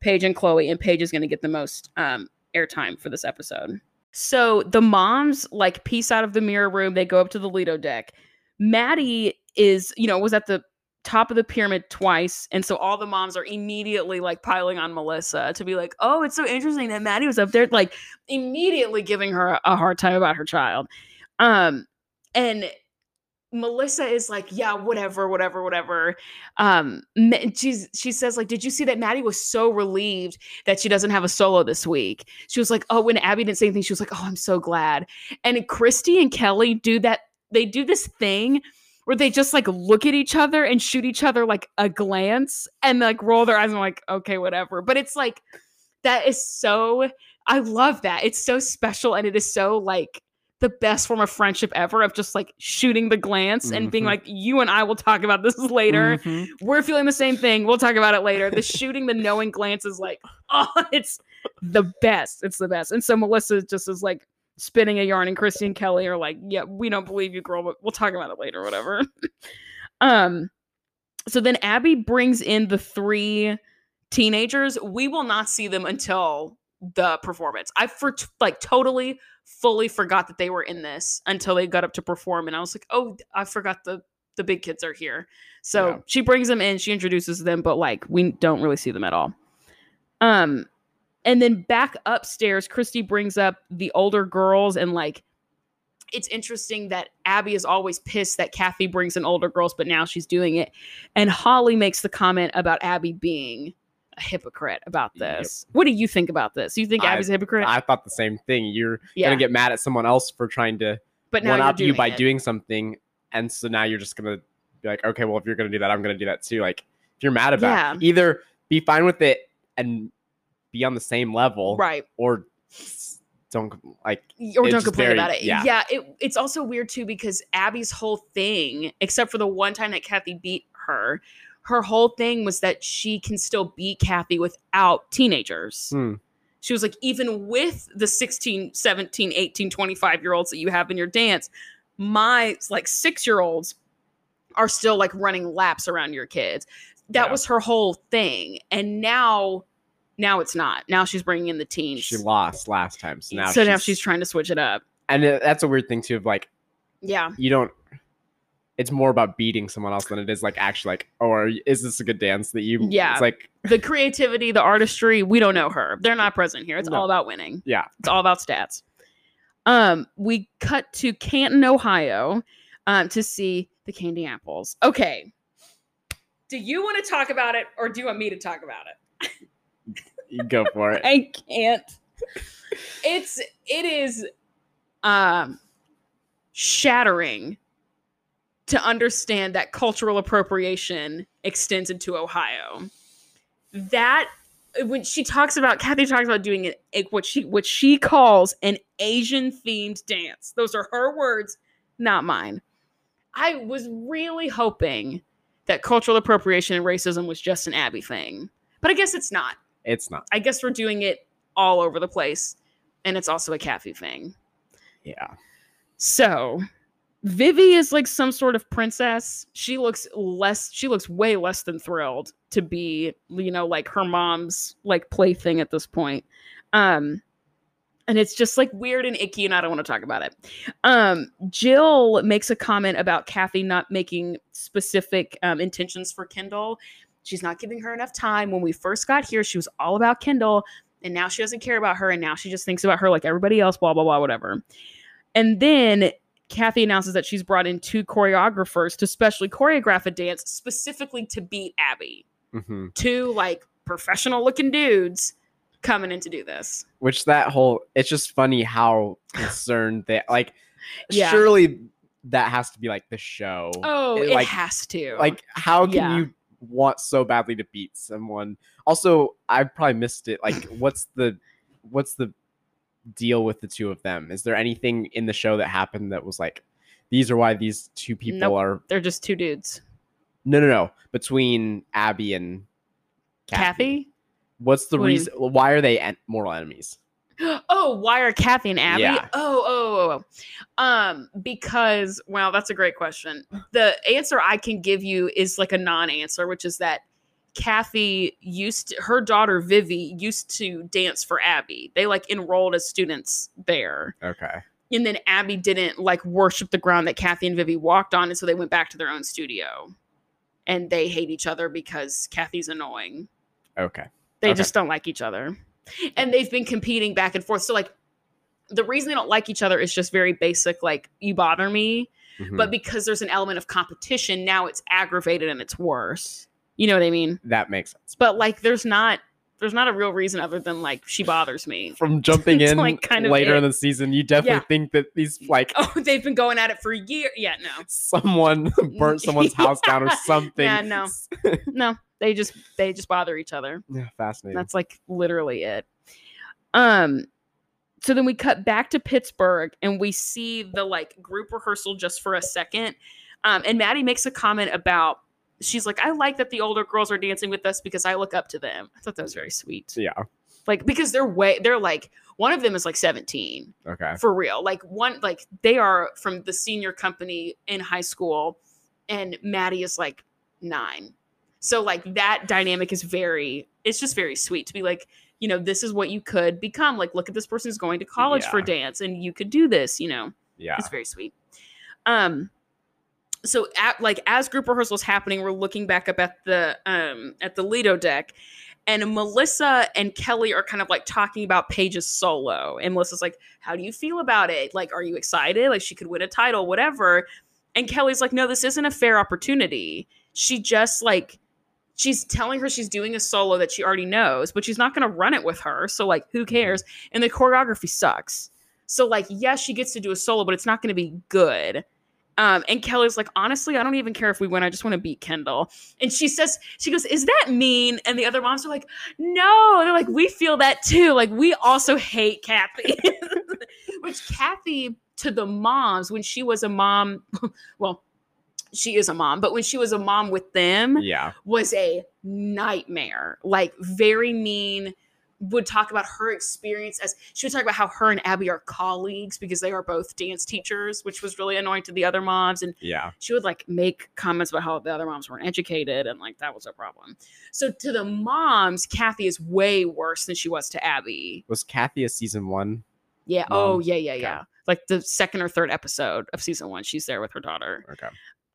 Paige and Chloe, and Paige is going to get the most um, airtime for this episode. So the moms like piece out of the mirror room. They go up to the Lido deck. Maddie is, you know, was at the top of the pyramid twice, and so all the moms are immediately like piling on Melissa to be like, "Oh, it's so interesting that Maddie was up there," like immediately giving her a hard time about her child. Um, and Melissa is like, yeah, whatever, whatever, whatever. Um, she's she says like, did you see that Maddie was so relieved that she doesn't have a solo this week? She was like, oh, when Abby didn't say anything, she was like, oh, I'm so glad. And Christy and Kelly do that. They do this thing where they just like look at each other and shoot each other like a glance and like roll their eyes and like, okay, whatever. But it's like that is so. I love that. It's so special and it is so like the best form of friendship ever of just like shooting the glance and being Mhm. like, you and I will talk about this later. Mhm. We're feeling the same thing. We'll talk about it later. The shooting, the knowing glance is like, oh, it's the best. It's the best. And so Melissa just is like spinning a yarn, and Christy and Kelly are like, yeah, we don't believe you, girl, but we'll talk about it later, whatever. um, so then Abby brings in the three teenagers. We will not see them until the performance. I for like totally fully forgot that they were in this until they got up to perform and I was like, "Oh, I forgot the the big kids are here." So Yeah. she brings them in, she introduces them, but like we don't really see them at all. Um and then back upstairs, Christy brings up the older girls and like it's interesting that Abby is always pissed that Kathy brings in older girls, but now she's doing it. And Holly makes the comment about Abby being a hypocrite about Yep. this. What do you think about this? You think I- Abby's a hypocrite? I thought the same thing. You're yeah, gonna get mad at someone else for trying to but now one up you by it. doing something, and so now you're just gonna be like, okay, well, if you're gonna do that, I'm gonna do that too. Like, if you're mad about Yeah. it, either be fine with it and be on the same level, right. or don't like. or don't complain very- about it. Yeah, yeah. it, it's also weird too because Abby's whole thing, except for the one time that Kathy beat her, her whole thing was that she can still beat Kathy without teenagers. Hmm. She was like, even with the 16, 17, 18, 25 year olds that you have in your dance, my like six year olds are still like running laps around your kids. that Yeah. was her whole thing. And now, now it's not. Now she's bringing in the teens. She lost last time, so now so she's, now she's trying to switch it up. and that's a weird thing too. Of like, Yeah. you don't. It's more about beating someone else than it is like actually like, oh, are, is this a good dance that you? Yeah. It's like, The creativity, the artistry, we don't know her. They're not present here. It's No. all about winning. yeah, It's all about stats. Um, we cut to Canton, Ohio, um, to see the candy apples. Okay. Do you want to talk about it or do you want me to talk about it? you go for it. I can't. It's it is um shattering to understand that cultural appropriation extends into Ohio. That when she talks about Kathy talks about doing it a- what she what she calls an Asian themed dance. Those are her words, not mine. I was really hoping that cultural appropriation and racism was just an Abby thing. But I guess it's not. It's not. I guess we're doing it all over the place. And it's also a Kathy thing. Yeah. So Vivi is like some sort of princess. She looks less, she looks way less than thrilled to be, you know, like her mom's like plaything at this point. Um, and it's just like weird and icky, and I don't want to talk about it. Um, Jill makes a comment about Kathy not making specific um, intentions for Kendall. She's not giving her enough time. When we first got here, she was all about Kendall, and now she doesn't care about her, and now she just thinks about her like everybody else, blah, blah, blah, whatever. And then Kathy announces that she's brought in two choreographers to specially choreograph a dance specifically to beat Abby. hmm Two like professional looking dudes coming in to do this. Which that whole it's just funny how concerned they like. Yeah. Surely that has to be like the show. Oh, It, it like- has to. Like, how can Yeah. you want so badly to beat someone? Also, I've probably missed it. Like, what's the what's the deal with the two of them? Is there anything in the show that happened that was like, these are why these two people Nope. are they're just two dudes. no, no, no, between Abby and Kathy? What's the What reason? Why are they en- mortal enemies? Oh, why are Kathy and Abby? Yeah. Oh, oh, oh, oh. Um, because well, that's a great question. The answer I can give you is like a non-answer, which is that Kathy used to, her daughter Vivi used to dance for Abby. They like enrolled as students there. Okay. And then Abby didn't like worship the ground that Kathy and Vivi walked on, and so they went back to their own studio. And they hate each other because Kathy's annoying. Okay. They Okay. just don't like each other. And they've been competing back and forth. So like the reason they don't like each other is just very basic, like you bother me. Mhm. But because there's an element of competition, now it's aggravated and it's worse. You know what I mean? that makes sense. But like there's not there's not a real reason other than like she bothers me. From jumping in like, kind of later it. in the season, you definitely Yeah. think that these like Oh, they've been going at it for years. Yeah, no. someone burnt someone's house down or something. Yeah, no. No. They just they just bother each other. Yeah, fascinating. That's like literally it. Um so then we cut back to Pittsburgh and we see the like group rehearsal just for a second. Um and Maddie makes a comment about she's like I like that the older girls are dancing with us because I look up to them. I thought that was very sweet. yeah. Like because they're way they're like one of them is like 17 Okay. for real. Like one like they are from the senior company in high school and Maddie is like 9. So like that dynamic is very it's just very sweet to be like, you know, this is what you could become. Like look at this person who's going to college for dance and you could do this, you know. Yeah. It's very sweet. Um so at like as group rehearsals happening, we're looking back up at the um at the Lido deck and Melissa and Kelly are kind of like talking about Paige's solo. And Melissa's like, How do you feel about it? Like, are you excited? Like she could win a title, whatever. And Kelly's like, No, this isn't a fair opportunity. She just like she's telling her she's doing a solo that she already knows, but she's not gonna run it with her. So like who cares? And the choreography sucks. So like, yes, she gets to do a solo, but it's not gonna be good. Um, and Kelly's like, honestly, I don't even care if we win. I just want to beat Kendall. And she says, she goes, is that mean? And the other moms are like, no. They're like, we feel that too. Like, we also hate Kathy. Which Kathy, to the moms, when she was a mom, well, she is a mom, but when she was a mom with them, Yeah. was a nightmare. Like very mean, would talk about her experience as she would talk about how her and Abby are colleagues because they are both dance teachers, which was really annoying to the other moms. And Yeah. she would like make comments about how the other moms weren't educated and like that was a problem. So to the moms, Kathy is way worse than she was to Abby. Was Kathy a season one? Yeah. Mom. Oh, yeah, yeah, Okay. yeah. Like the second or third episode of season one, she's there with her daughter. Okay.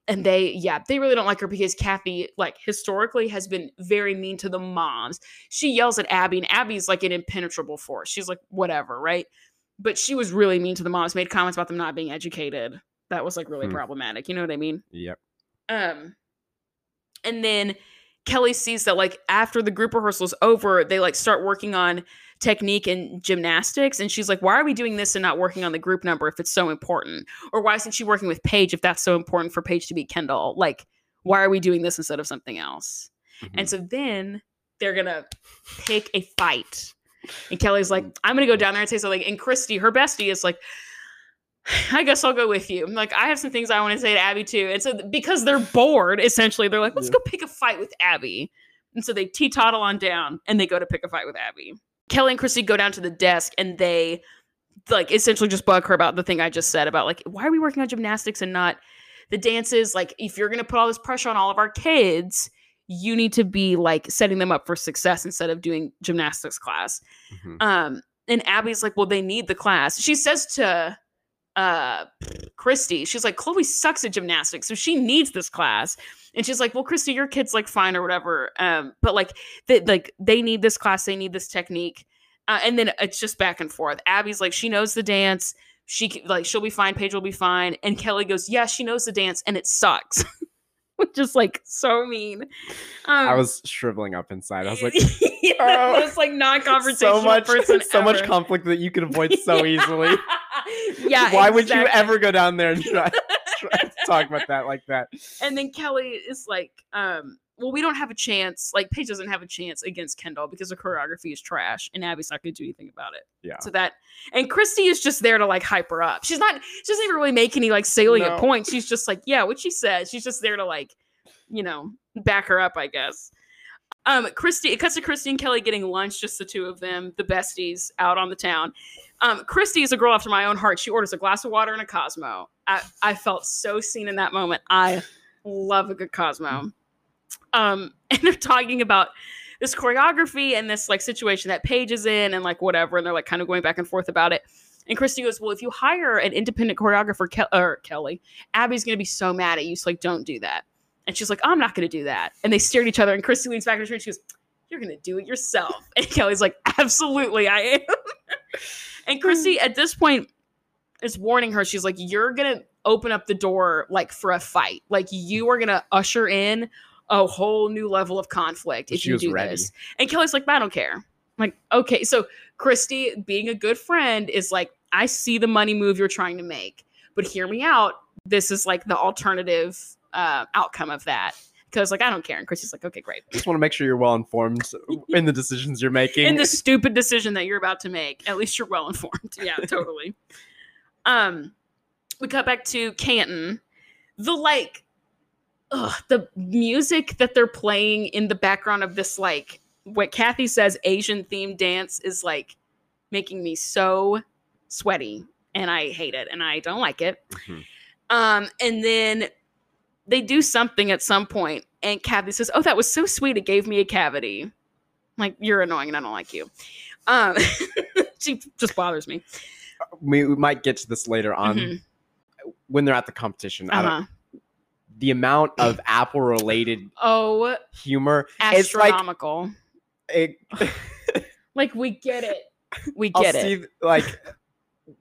And they, yeah, they really don't like her because Kathy, like, historically has been very mean to the moms. She yells at Abby, and Abby's like an impenetrable force. She's like, whatever, right? But she was really mean to the moms, made comments about them not being educated. That was like really Hmm. problematic. You know what I mean? Yep. Um, and then Kelly sees that like after the group rehearsal is over, they like start working on technique in gymnastics, and she's like, "Why are we doing this and not working on the group number if it's so important? Or why isn't she working with Paige if that's so important for Paige to beat Kendall? Like, why are we doing this instead of something else?" Mhm. And so then they're gonna pick a fight. And Kelly's like, I'm gonna go down there and say something. And Christy, her bestie, is like, I guess I'll go with you. I'm like, I have some things I want to say to Abby too. And so because they're bored, essentially, they're like, let's Yeah. go pick a fight with Abby. And so they teetotal on down and they go to pick a fight with Abby. Kelly and Christy go down to the desk and they like essentially just bug her about the thing I just said about like, why are we working on gymnastics and not the dances? Like, if you're gonna put all this pressure on all of our kids, you need to be like setting them up for success instead of doing gymnastics class. Mhm. Um, and Abby's like, well, they need the class. She says to uh Christy, she's like, Chloe sucks at gymnastics, so she needs this class. And she's like, well, Christy, your kid's like fine or whatever. Um, but like they like they need this class, they need this technique. Uh, and then it's just back and forth. Abby's like, she knows the dance. She like she'll be fine. Paige will be fine. And Kelly goes, yeah, she knows the dance, and it sucks, which is like so mean. Um, I was shriveling up inside. I was like, yeah, "Oh, most like non-conversational so much, person so much conflict that you could avoid so easily. yeah. Why would you ever go down there and try, try to talk about that like that? And then Kelly is like, um, well, we don't have a chance. Like Paige doesn't have a chance against Kendall because the choreography is trash, and Abby's not going to do anything about it. Yeah. So that, and Christy is just there to like hype her up. She's not. She doesn't even really make any like salient No. points. She's just like, yeah, what she said. She's just there to like, you know, back her up, I guess. Um, Christy, it cuts to Christy and Kelly getting lunch, just the two of them, the besties, out on the town. Um, Christy is a girl after my own heart. She orders a glass of water and a Cosmo. I, I felt so seen in that moment. I love a good Cosmo. Um, and they're talking about this choreography and this like situation that Paige is in and like whatever, and they're like kind of going back and forth about it. And Christy goes, "Well, if you hire an independent choreographer, Ke- or Kelly, Abby's gonna be so mad at you. So like, don't do that." And she's like, "I'm not gonna do that." And they stare at each other. And Christy leans back in her chair and she goes, "You're gonna do it yourself." And Kelly's like, "Absolutely, I am." and Christy at this point is warning her. She's like, "You're gonna open up the door like for a fight. Like you are gonna usher in a whole new level of conflict if She you do ready. this." And Kelly's like, "I don't care." I'm like, okay, so Christy, being a good friend, is like, I see the money move you're trying to make, but hear me out. This is like the alternative uh, outcome of that. Because like I don't care, and Christy's like, okay, great. Just want to make sure you're well informed in the decisions you're making. In the stupid decision that you're about to make, at least you're well informed. Yeah, totally. Um, we cut back to Canton. The like, ugh, the music that they're playing in the background of this like what Kathy says Asian themed dance is like making me so sweaty, and I hate it, and I don't like it. Mhm. Um, and then they do something at some point, and Kathy says, "Oh, that was so sweet. It gave me a cavity." I'm like you're annoying, and I don't like you. Um, she just bothers me. we, we might get to this later on Mhm. when they're at the competition. Uh-huh. The amount of Apple related Oh, humor, it's like it, Like, we get it. We I'll get it. see like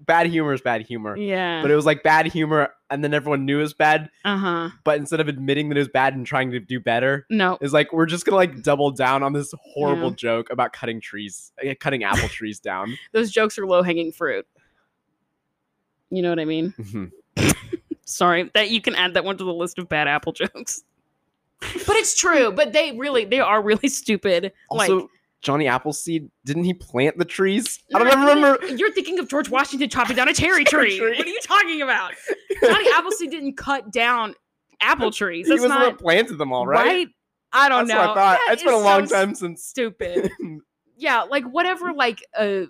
bad humor is bad humor. Yeah. But it was like bad humor, and then everyone knew it was bad. Uh huh. But instead of admitting that it was bad and trying to do better, No. it's like we're just gonna like double down on this horrible Yeah. joke about cutting trees, uh, cutting apple trees down. Those jokes are low hanging fruit. You know what I mean? Mhm. Sorry that you can add that one to the list of bad Apple jokes. But it's true. But they really, they are really stupid. Also, like, Johnny Appleseed didn't he plant the trees? I don't No, remember. You're thinking of George Washington chopping down a cherry tree. tree. What are you talking about? Johnny Appleseed didn't cut down apple trees. He That's was the one not that planted them all, right. right? I don't That's know. what I thought. That it's been a long so time since Stupid. yeah, like whatever, like uh,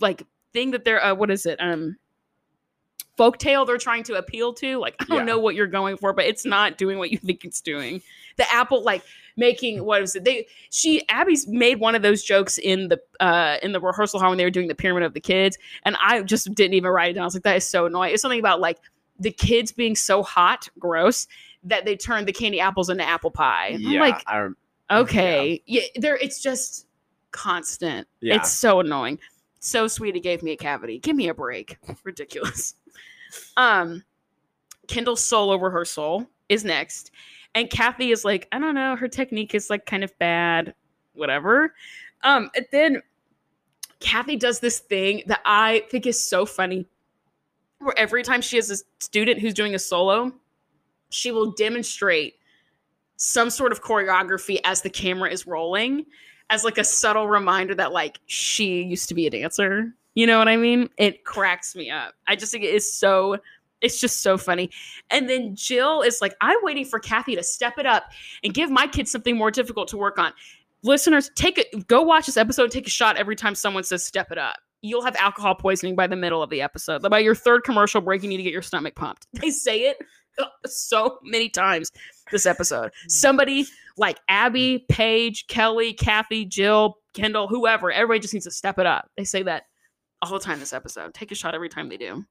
like thing that they're uh, what is it? Um, folktale they're trying to appeal to. Like I don't Yeah. know what you're going for, but it's not doing what you think it's doing. The apple, like making what was it? They she Abby's made one of those jokes in the uh in the rehearsal hall when they were doing the pyramid of the kids, and I just didn't even write it down. I was like, that is so annoying. It's something about like the kids being so hot, gross, that they turned the candy apples into apple pie. I'm yeah, like, I okay, yeah, there. It's just constant. Yeah. It's so annoying. So sweet. He gave me a cavity. Give me a break. Ridiculous. Um, Kendall's solo rehearsal is next, and Kathy is like, I don't know, her technique is like kind of bad, whatever. Um, and then Kathy does this thing that I think is so funny, where every time she has a student who's doing a solo, she will demonstrate some sort of choreography as the camera is rolling as like a subtle reminder that like she used to be a dancer. You know what I mean? It cracks me up. I just think it is so it's just so funny. And then Jill is like, I'm waiting for Kathy to step it up and give my kids something more difficult to work on. Listeners, take it go watch this episode, take a shot every time someone says step it up. You'll have alcohol poisoning by the middle of the episode. By your third commercial break, you need to get your stomach pumped. They say it so many times this episode. Somebody like Abby, Paige, Kelly, Kathy, Jill, Kendall, whoever, everybody just needs to step it up. They say that all the time this episode. Take a shot every time they do.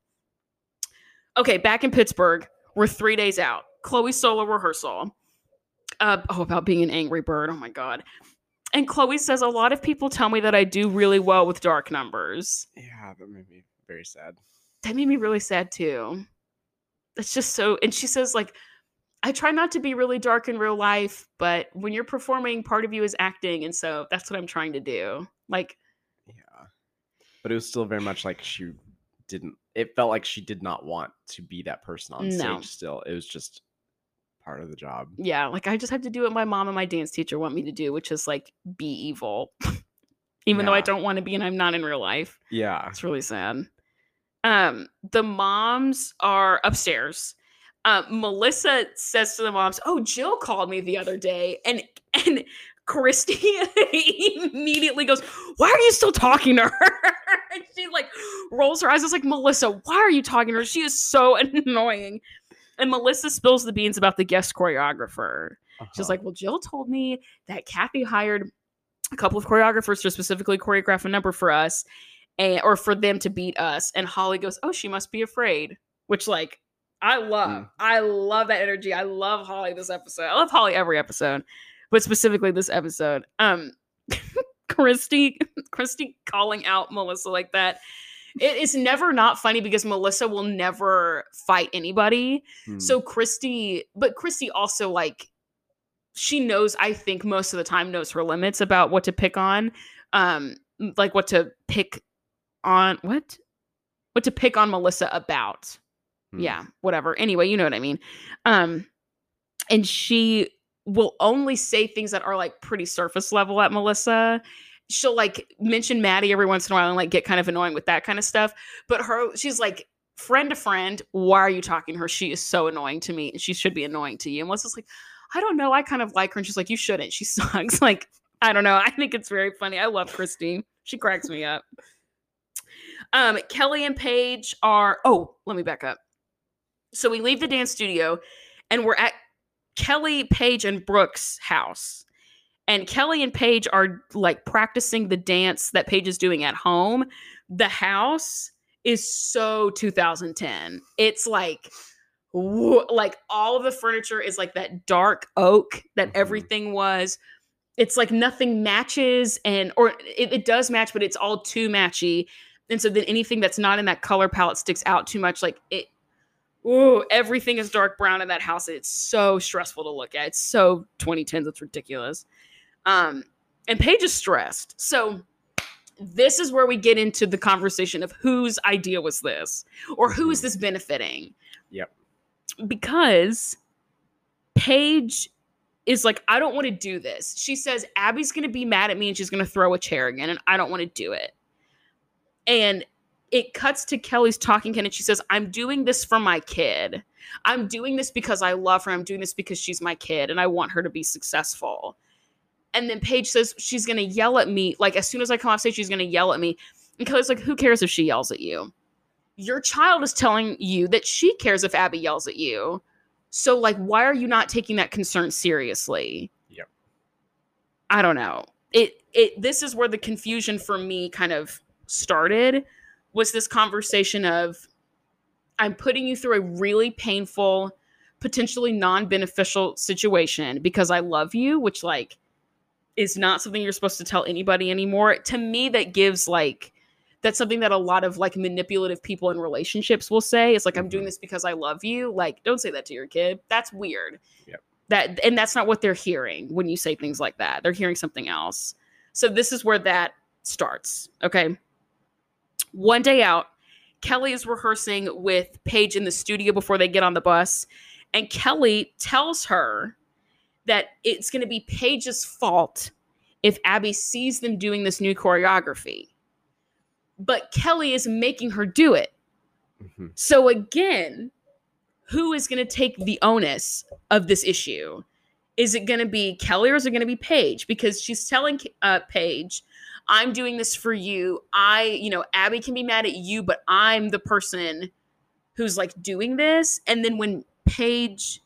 Okay, back in Pittsburgh, we're three days out. Chloe's solo rehearsal. Uh, oh, about being an angry bird. Oh my God. And Chloe says, A lot of people tell me that I do really well with dark numbers. yeah, that made me very sad. That made me really sad too. That's just so. And she says, like, I try not to be really dark in real life, but when you're performing, part of you is acting. And so that's what I'm trying to do. Like, Yeah, but it was still very much like she didn't. It felt like she did not want to be that person on No. stage. Still, it was just part of the job. yeah, like I just have to do what my mom and my dance teacher want me to do, which is like be evil. Even though I don't want to be and I'm not in real life. Yeah, It's really sad. Um, the moms are upstairs. Uh, Melissa says to the moms, "Oh, Jill called me the other day," and and Christy immediately goes, "Why are you still talking to her?" and she like rolls her eyes. I was like, "Melissa, why are you talking to her? She is so annoying." And Melissa spills the beans about the guest choreographer. She's Uh-huh. like, Well, Jill told me that Kathy hired a couple of choreographers to specifically choreograph a number for us and or for them to beat us. And Holly goes, Oh, she must be afraid. Which like I love. Mm. I love that energy. I love Holly this episode. I love Holly every episode, but specifically this episode. Um Christy, Christy calling out Melissa like that. It is never not funny because Melissa will never fight anybody. Hmm. So Christy, but Christy also like she knows I think most of the time knows her limits about what to pick on. Um like what to pick on what? What to pick on Melissa about. Hmm. Yeah, whatever. Anyway, you know what I mean. Um and she will only say things that are like pretty surface level at Melissa. She'll like mention Maddie every once in a while and like get kind of annoying with that kind of stuff. But her, she's like friend to friend. Why are you talking to her? She is so annoying to me, and she should be annoying to you. And Melissa's like, I don't know. I kind of like her, and she's like, you shouldn't. She sucks. Like, I don't know. I think it's very funny. I love Christine. She cracks me up. Um, Kelly and Paige are. Oh, let me back up. So we leave the dance studio, and we're at Kelly, Paige, and Brooke's house. And Kelly and Paige are like practicing the dance that Paige is doing at home. The house is so 2010. It's like, like all of the furniture is like that dark oak that Mhm. everything was. It's like nothing matches, and or it, it does match, but it's all too matchy. And so then anything that's not in that color palette sticks out too much. Like it, Ooh, everything is dark brown in that house. It's so stressful to look at. It's so 2010s. It's ridiculous. Um, and Paige is stressed. So this is where we get into the conversation of whose idea was this, or who is Mhm. this benefiting? Yep. Because Paige is like, I don't want to do this. She says Abby's going to be mad at me and she's going to throw a chair again, and I don't want to do it. And it cuts to Kelly's talking and she says, I'm doing this for my kid. I'm doing this because I love her. I'm doing this because she's my kid and I want her to be successful. And then Paige says she's gonna yell at me. Like as soon as I come off stage, she's gonna yell at me. And Kelly's like, "Who cares if she yells at you? Your child is telling you that she cares if Abby yells at you. So like, why are you not taking that concern seriously?" Yep. I don't know. It it this is where the confusion for me kind of started was this conversation of I'm putting you through a really painful, potentially non-beneficial situation because I love you, which like is not something you're supposed to tell anybody anymore. To me that gives like that's something that a lot of like manipulative people in relationships will say. It's like I'm doing Mhm. this because I love you. Like don't say that to your kid. That's weird. Yep. That and that's not what they're hearing when you say things like that. They're hearing something else. So this is where that starts. Okay. One day out, Kelly is rehearsing with Paige in the studio before they get on the bus. And Kelly tells her that it's going to be Paige's fault if Abby sees them doing this new choreography. But Kelly is making her do it. Mhm. So again, who is going to take the onus of this issue? Is it going to be Kelly or is it going to be Paige? Because she's telling uh, Paige, I'm doing this for you. I, you know, Abby can be mad at you, but I'm the person who's like doing this. And then when Paige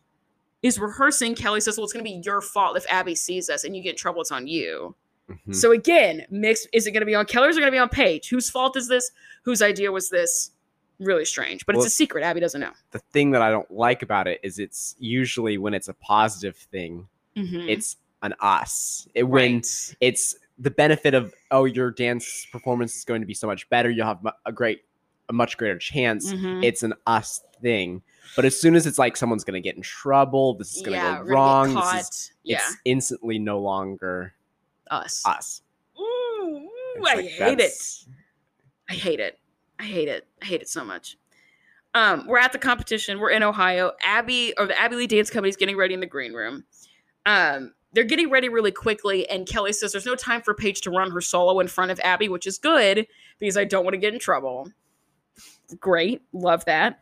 is rehearsing, Kelly says, Well, it's going to be your fault if Abby sees us and you get in trouble. It's on you. Mhm. So again, mixed. Is it going to be on Kelly or is it going to be on Paige? Whose fault is this? Whose idea was this? Really strange, but Well- it's a secret. Abby doesn't know. the thing that I don't like about it is it's usually when it's a positive thing, Mhm. it's an us. It, when it's the benefit of oh your dance performance is going to be so much better. You'll have a great, a much greater chance. Mhm. It's an us thing. But as soon as it's like someone's going to get in trouble, this is going to yeah, go wrong. This is yeah, it's instantly no longer us. us. Ooh, ooh, I hate it. I hate it. I hate it. I hate it so much. Um, we're at the competition. We're in Ohio. Abby or the Abby Lee Dance Company is getting ready in the green room. Um, they're getting ready really quickly, and Kelly says there's no time for Paige to run her solo in front of Abby, which is good because I don't want to get in trouble. Great, love that.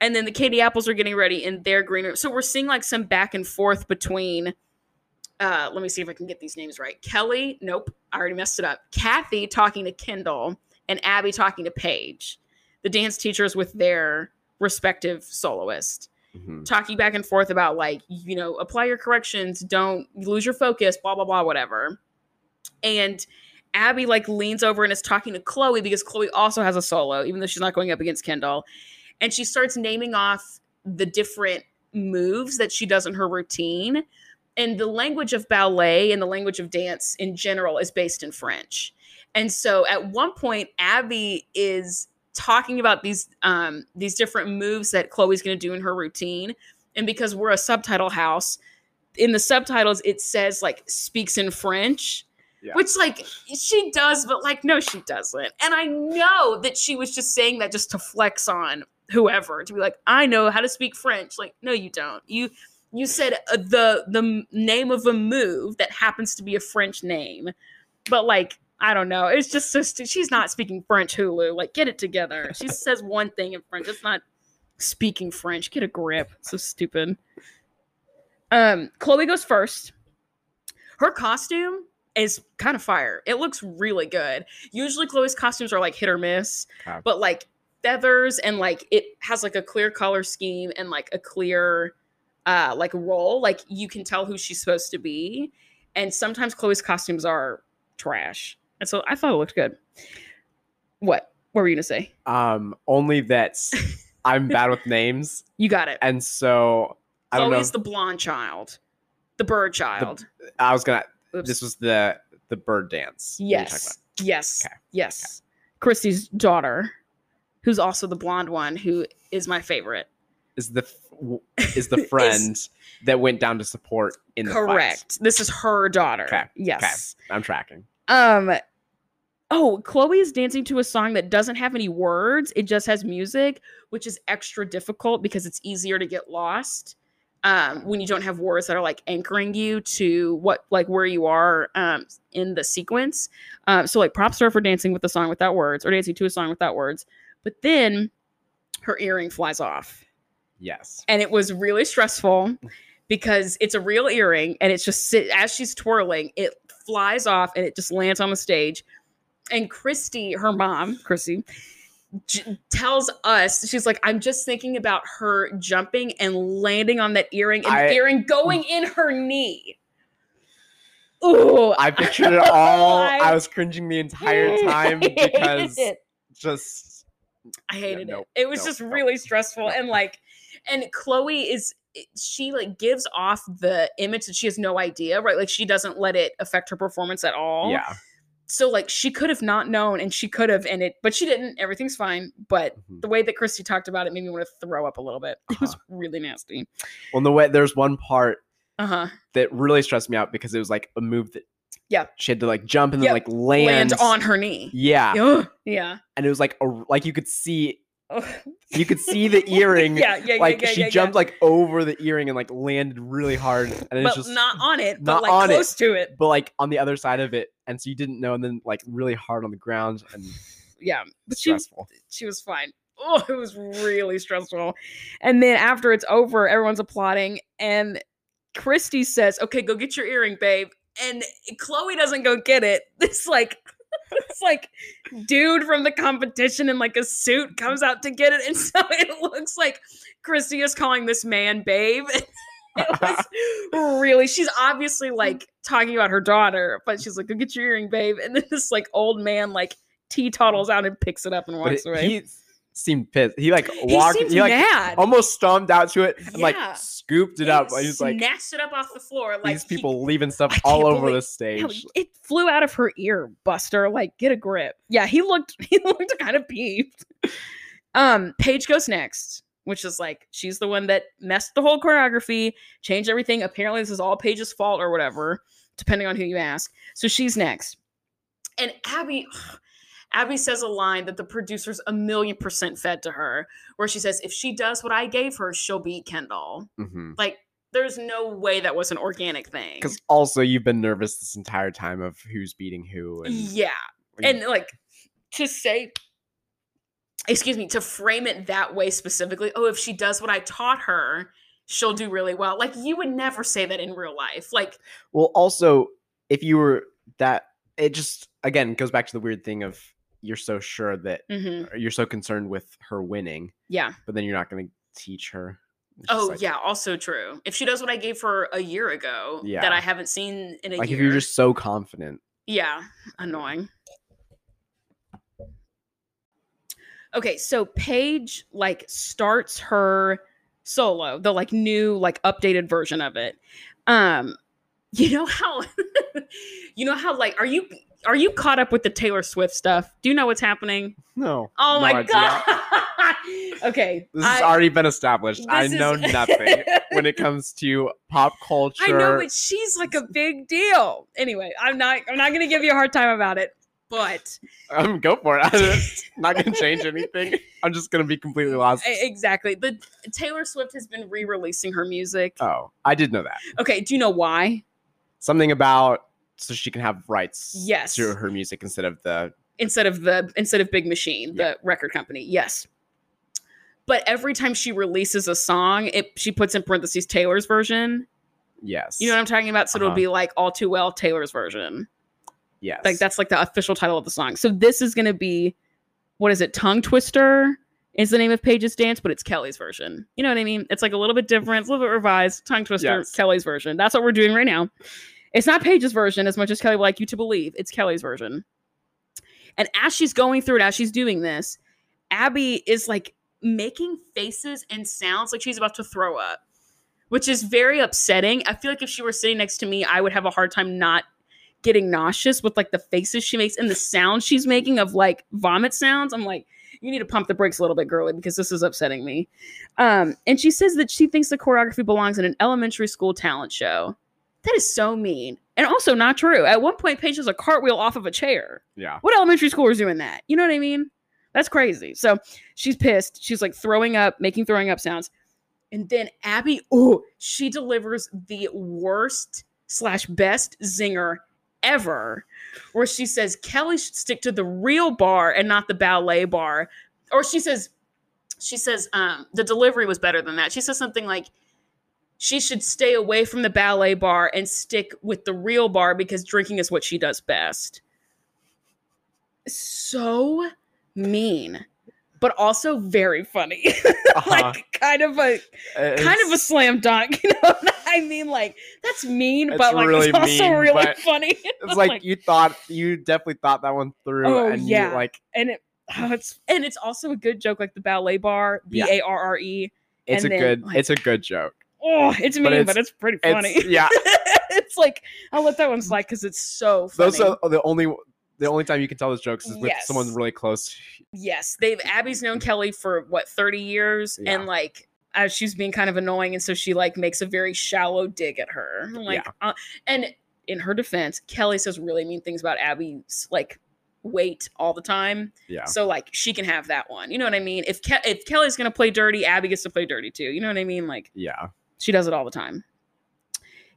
And then the Candy Apples are getting ready in their green room. So we're seeing like some back and forth between. Uh, let me see if I can get these names right. Kelly, nope, I already messed it up. Kathy talking to Kendall, and Abby talking to Paige, the dance teachers with their respective soloist, Mhm. talking back and forth about like, you know, apply your corrections, don't lose your focus, blah blah blah, whatever. And Abby like leans over and is talking to Chloe because Chloe also has a solo, even though she's not going up against Kendall. And she starts naming off the different moves that she does in her routine. And the language of ballet and the language of dance in general is based in French. And so at one point, Abby is talking about these um, these different moves that Chloe's going to do in her routine. And because we're a subtitle house, in the subtitles it says like speaks in French, Yeah. which like she does, but like no, she doesn't. And I know that she was just saying that just to flex on whoever to be like, I know how to speak French. Like, no, you don't. You you said uh, the the name of a move that happens to be a French name, but like I don't know. It's just so stu- she's not speaking French. Hulu, like get it together. She says one thing in French. It's not speaking French. Get a grip. So stupid. Um, Chloe goes first. Her costume is kind of fire. It looks really good. Usually Chloe's costumes are like hit or miss, but like feathers and like it has like a clear color scheme and like a clear uh like role. Like you can tell who she's supposed to be. And sometimes Chloe's costumes are trash. And so I thought it looked good. What? What were you gonna say? Um, only that I'm bad with names, You got it. and so I don't know. The blonde child. The bird child. I was gonna. Oops. This was the the bird dance. we were talking Yes. Yes. Okay. Yes. Christy's daughter, who's also the blonde one, who is my favorite. Is the is the friend that went down to support in the. Correct. This is her daughter. Okay, Yes. I'm tracking. Um Oh, Chloe is dancing to a song that doesn't have any words. It just has music, which is extra difficult because it's easier to get lost um, when you don't have words that are like anchoring you to what like where you are um, in the sequence. Um, so like props to her for dancing with the song without words or dancing to a song without words. But then her earring flies off Yes. and it was really stressful because it's a real earring and it's just as she's twirling, it flies off and it just lands on the stage. And Christy, her mom, Christy, j- tells us she's like, I'm just thinking about her jumping and landing on that earring and I- the earring going in her knee. Ooh, I pictured it all. I- I was cringing the entire time because just I hated nope, it. It was nope, just nope, really stressful and like and Chloe is she like gives off the image that she has no idea, right? Like she doesn't let it affect her performance at all. yeah. So like she could have not known and she could have and it but she didn't. Everything's fine. But Mhm. the way that Christy talked about it made me want to throw up a little bit. It was Uh-huh. really nasty. Well, the way there's one part Uh-huh. that really stressed me out because it was like a move that Yeah. she had to like jump and then Yep. like land, Land on her knee. Yeah, Ugh. Yeah. and it was like a, like you could see You could see the earring. yeah, yeah, like yeah, yeah, she yeah, jumped like over the earring and like landed really hard, and it's but just not on it, not but like on it. close to it. but like on the other side of it, and so you didn't know, and then like really hard on the ground and Yeah. But she was stressful. she was fine. Oh, it was really stressful. And then after it's over, everyone's applauding, and Christy says, "Okay, go get your earring, babe." And Chloe doesn't go get it. This like, it's like dude from the competition in like a suit comes out to get it, and so it looks like Christy is calling this man babe. it was really. She's obviously mm. like talking about her daughter, but she's like, "Go get your earring, babe." And then this like old man like teetottles out and picks it up and walks it- away. he seemed pissed. He like walked. seems He, like mad. almost stomped out to it and Yeah. like scooped it up. He was like, snatched it up off the floor. Like these he- people leaving stuff all over believe- the stage. Hell, it flew out of her ear, Buster. Like, get a grip. Yeah, he looked he looked kind of peeved. Um, Paige goes next, which is like she's the one that messed the whole choreography, changed everything. Apparently, this is all Paige's fault or whatever, depending on who you ask. So she's next. And Abby Abby says a line that the producers a million percent fed to her, where she says, if she does what I gave her, she'll beat Kendall. Mhm. Like, there's no way that was an organic thing. Because also you've been nervous this entire time of who's beating who, and Yeah. And like to say, excuse me, to frame it that way specifically, oh, if she does what I taught her, she'll do really well. Like you would never say that in real life. Like, well, also if you were that, it just again goes back to the weird thing of you're so sure that mhm, you're so concerned with her winning, yeah. but then you're not going to teach her. It's Oh, like- yeah. Also true. If she does what I gave her a year ago Yeah. that I haven't seen in a Like year, if you're just so confident. yeah, annoying. Okay, so Paige like starts her solo, the like new like updated version of it. Um you know how you know how like are you are you caught up with the Taylor Swift stuff? Do you know what's happening? No. Oh no my idea. god. okay. This has I- already been established. I know is- nothing when it comes to pop culture. I know, but she's like a big deal. Anyway, I'm not I'm not gonna give you a hard time about it. But Um, go for it. I'm not gonna change anything. I'm just gonna be completely lost. Exactly. The Taylor Swift has been re-releasing her music. Oh, I did know that. Okay, do you know why? Something about so she can have rights Yes. to her music instead of the Instead of the instead of Big Machine, Yeah. the record company. Yes. But every time she releases a song, it she puts in parentheses Taylor's version. yes. You know what I'm talking about? So it'll Uh-huh. be like all too well Taylor's version. yes. Like that's like the official title of the song. So this is gonna be what is it? Tongue Twister is the name of Paige's dance, but it's Kelly's version. You know what I mean? It's like a little bit different, it's a little bit revised. Tongue Twister, Yes. Kelly's version. That's what we're doing right now. It's not Paige's version as much as Kelly would like you to believe. It's Kelly's version. And as she's going through it, as she's doing this, Abby is like making faces and sounds like she's about to throw up, which is very upsetting. I feel like if she were sitting next to me, I would have a hard time not getting nauseous with like the faces she makes and the sounds she's making of like vomit sounds. I'm like, you need to pump the brakes a little bit, girly, because this is upsetting me. Um, and she says that she thinks the choreography belongs in an elementary school talent show. That is so mean. And also not true. At one point, Paige does a cartwheel off of a chair. yeah. What elementary school is doing that? You know what I mean? That's crazy. So she's pissed. She's like throwing up, making throwing up sounds. And then Abby, oh, she delivers the worst slash best zinger ever, where she says Kelly should stick to the real bar and not the ballet bar. Or she says, she says, um, the delivery was better than that. She says something like, she should stay away from the ballet bar and stick with the real bar because drinking is what she does best. So mean, but also very funny. Uh-huh. like kind of a kind of a slam dunk, you know what I mean? Like that's mean, but like really it's also mean, really funny. It's like you thought you definitely thought that one through, Oh, and yeah. you like and it oh, it's and it's also a good joke, like the ballet bar, B. A R R E. it's a then, good like- it's a good joke. Oh, it's mean, But but it's- it's, pretty It's funny. yeah. it's like I'll let that one slide because it's so funny. Those are the only the only time you can tell those jokes is with someone really close. yes, they've Abby's known Kelly for what thirty years, Yeah. and like. As she's being kind of annoying, and so she like makes a very shallow dig at her. Like, uh, and in her defense, Kelly says really mean things about Abby's like weight all the time. Yeah. So like she can have that one. You know what I mean? If Ke- if Kelly's gonna play dirty, Abby gets to play dirty too. You know what I mean? Like Yeah. She does it all the time.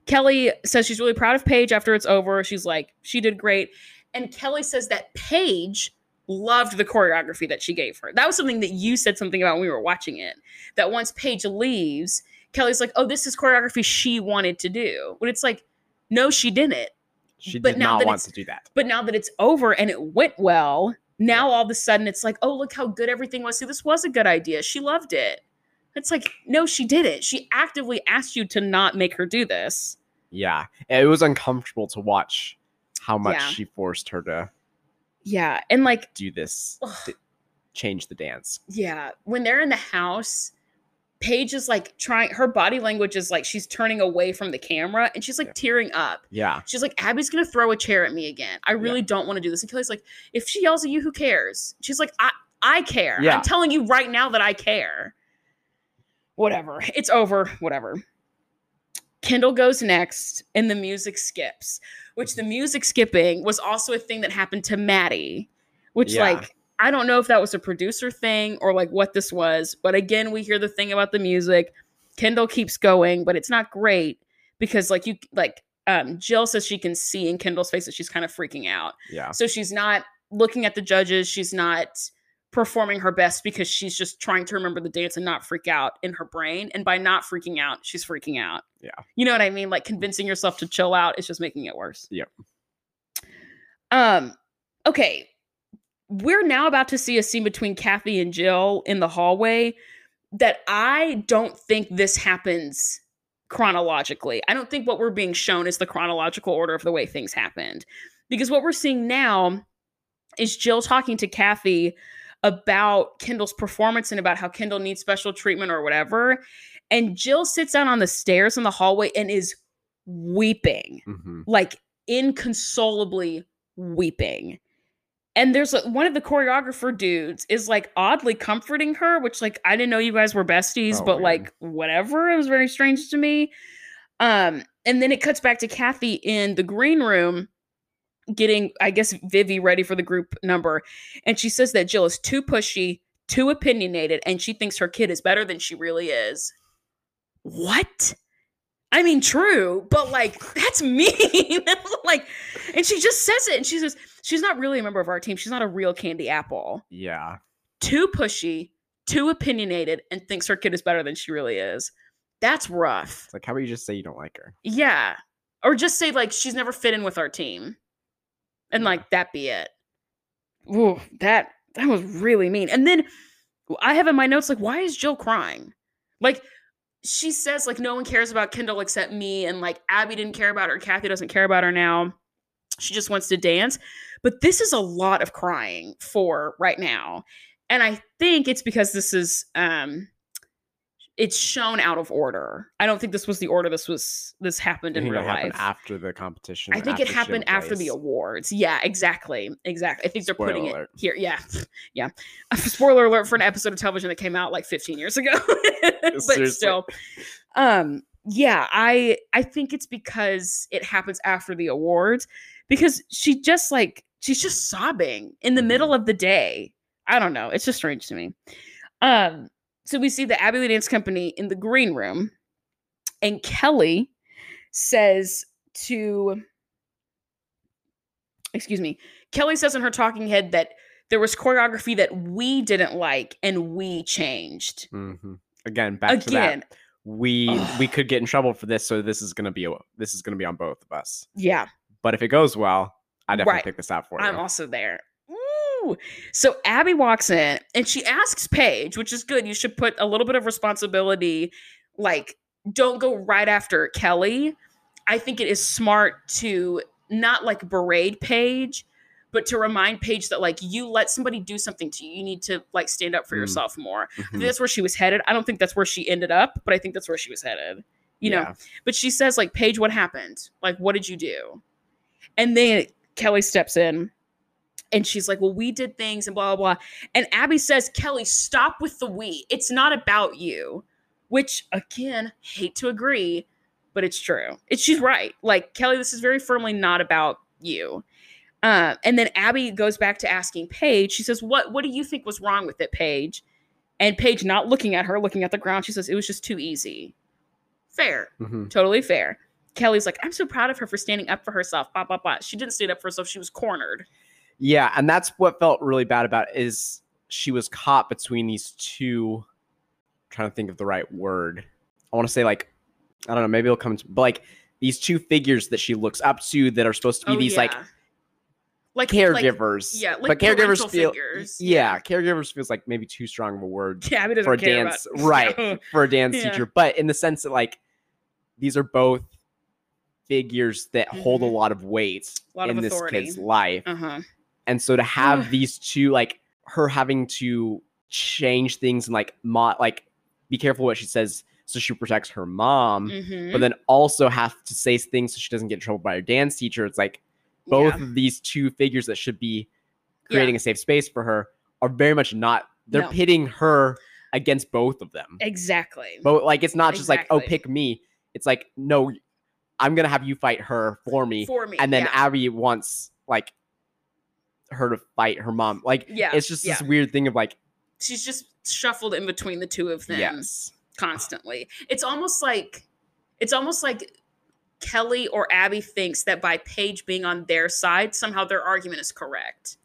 Kelly says she's really proud of Paige after it's over. She's like, she did great. And Kelly says that Paige loved the choreography that she gave her. That was something that you said something about when we were watching it. That once Paige leaves, Kelly's like, oh, this is choreography she wanted to do. When it's like, no, she didn't. She But did now not want to do that. But now that it's over and it went well, now all of a sudden it's like, oh, look how good everything was. See, this was a good idea. She loved it. It's like, no, she did it. She actively asked you to not make her do this. Yeah. It was uncomfortable to watch how much Yeah. she forced her to Yeah. And like, do this, change the dance. yeah, when they're in the house, Paige is like trying, her body language is like she's turning away from the camera and she's like Yeah. tearing up. Yeah. She's like, Abby's gonna throw a chair at me again. I really don't want to do this. And Kelly's like, if she yells at you, who cares? She's like, I I care. Yeah. I'm telling you right now that I care. Whatever. It's over. Whatever. Kendall goes next, and the music skips. Which the music skipping was also a thing that happened to Maddie. Which, Yeah. like, I don't know if that was a producer thing or like what this was. But again, we hear the thing about the music. Kendall keeps going, but it's not great because, like, you like um, Jill says she can see in Kendall's face that she's kind of freaking out. Yeah. So she's not looking at the judges. She's not performing her best because she's just trying to remember the dance and not freak out in her brain. And by not freaking out, she's freaking out. Yeah. You know what I mean? Like convincing yourself to chill out is just making it worse. Yep. Um, okay. We're now about to see a scene between Kathy and Jill in the hallway that I don't think this happens chronologically. I don't think what we're being shown is the chronological order of the way things happened. Because what we're seeing now is Jill talking to Kathy about Kendall's performance and about how Kendall needs special treatment or whatever. And Jill sits down on the stairs in the hallway and is weeping, hmm like inconsolably weeping. And there's a, one of the choreographer dudes is like oddly comforting her, which like I didn't know you guys were besties, Oh, but like whatever. It was very strange to me. Um, and then it cuts back to Kathy in the green room getting, I guess, Vivi ready for the group number. And she says that Jill is too pushy, too opinionated, and she thinks her kid is better than she really is. What? I mean, true, but like, that's mean. like, and she just says it. And she says, she's not really a member of our team. She's not a real candy apple. Yeah. Too pushy, too opinionated, and thinks her kid is better than she really is. That's rough. It's like, how about you just say you don't like her? Yeah. Or just say like she's never fit in with our team. And like that be it. Ooh, that that was really mean. And then I have in my notes like why is Jill crying? Like she says like no one cares about Kendall except me and like Abby didn't care about her, Kathy doesn't care about her now. She just wants to dance. But this is a lot of crying for right now. And I think it's because this is um it's shown out of order. I don't think this was the order this was this happened in real life. after the competition. I think it happened after the awards. Yeah, exactly. Exactly. I think they're putting Spoiler it here. Yeah. Yeah. Spoiler alert for an episode of television that came out like 15 years ago. but Seriously. still. Um yeah, I I think it's because it happens after the awards because she just like she's just sobbing in the middle of the day. I don't know. It's just strange to me. Um so we see the Abby Lee Dance Company in the green room and Kelly says to excuse me kelly says in her talking head that there was choreography that we didn't like and we changed Mhm. Again, back to again that. we Ugh. we could get in trouble for this, so this is gonna be a, this is gonna be on both of us. Yeah, But if it goes well, I definitely Right. pick this out for you. I'm also there. So Abby walks in and she asks Paige, which is good. You should put a little bit of responsibility, like, don't go right after Kelly. I think it is smart to not like berate Paige, but to remind Paige that like you let somebody do something to you. You need to like stand up for Mm. yourself more. I Mhm. think that's where she was headed. I don't think that's where she ended up, but I think that's where she was headed. You know, but she says, like, Paige, what happened? Like, what did you do? And then Kelly steps in and she's like, Well, we did things and blah, blah, blah. And Abby says, Kelly, stop with the we. It's not about you. Which, again, hate to agree, but it's true. It's she's right. Like, Kelly, this is very firmly not about you. Uh, and then Abby goes back to asking Paige. She says, "What What do you think was wrong with it, Paige?" And Paige, not looking at her, looking at the ground, she says, "It was just too easy." Fair, Mhm. totally fair. Kelly's like, "I'm so proud of her for standing up for herself." Blah blah blah. She didn't stand up for herself. She was cornered. Yeah, and that's what felt really bad about it, is she was caught between these two. trying to think of the right word. I want to say like, I don't know, maybe it'll come to, but like these two figures that she looks up to that are supposed to be Oh, these like yeah. like caregivers. yeah, like but caregivers feel figures. yeah, caregivers feels like maybe too strong of a word yeah, Abby doesn't for a dance, about- right? For a dance Yeah. teacher, but in the sense that like these are both figures that hold a Mhm. lot of weight Lot of in this kid's life. Uh huh. And so to have these two, like her having to change things and like mo- like be careful what she says so she protects her mom, hmm but then also have to say things so she doesn't get in trouble by her dance teacher. It's like both of these two figures that should be creating a safe space for her are very much not. They're No. pitting her against both of them. exactly. But like it's not just like, oh, pick me. It's like, no, I'm gonna have you fight her for me. For me, and then yeah. Abby wants like her to fight her mom. Like Yeah, it's just yeah. this weird thing of like, she's just shuffled in between the two of them yes. constantly. It's almost like it's almost like Kelly or Abby thinks that by Paige being on their side, somehow their argument is correct.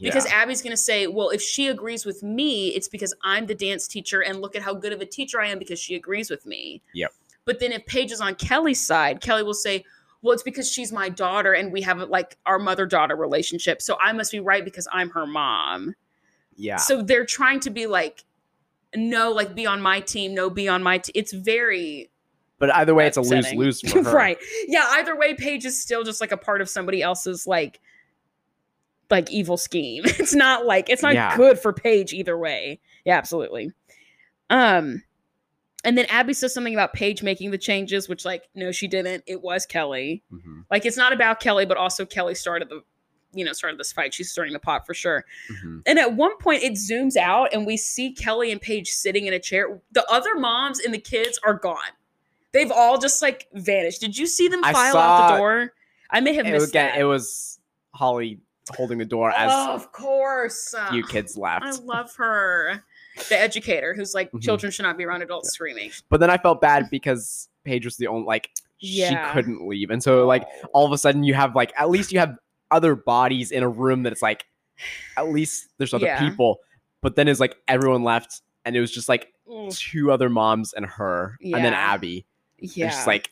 Because Yeah. Abby's going to say, well, if she agrees with me, it's because I'm the dance teacher and look at how good of a teacher I am because she agrees with me. Yep. But then if Paige is on Kelly's side, Kelly will say, well, it's because she's my daughter and we have like our mother daughter relationship. So I must be right because I'm her mom. yeah. So they're trying to be like, no, like be on my team, no, be on my team. It's very but either way, it's a lose lose for her. right. Yeah, either way, Paige is still just like a part of somebody else's like like evil scheme. It's not like it's not Yeah. good for Paige either way. Yeah, absolutely. Um and then Abby says something about Paige making the changes, which like no, she didn't. It was Kelly. Mhm, Like it's not about Kelly, but also Kelly started the you know, started this fight. She's stirring the pot for sure. mhm. And at one point, it zooms out and we see Kelly and Paige sitting in a chair. The other moms and the kids are gone. They've all just like vanished. Did you see them file out the door? I may have missed again, that. it was Holly holding the door as oh, of course. you kids left. I love her. The educator who's like, Mhm. children should not be around adults screaming. But then I felt bad because Paige was the only like Yeah. she couldn't leave, and so like all of a sudden you have like at least you have other bodies in a room that it's like at least there's other Yeah. people. But then it's like everyone left, and it was just like Ooh, two other moms and her, and then Abby. yeah. Just like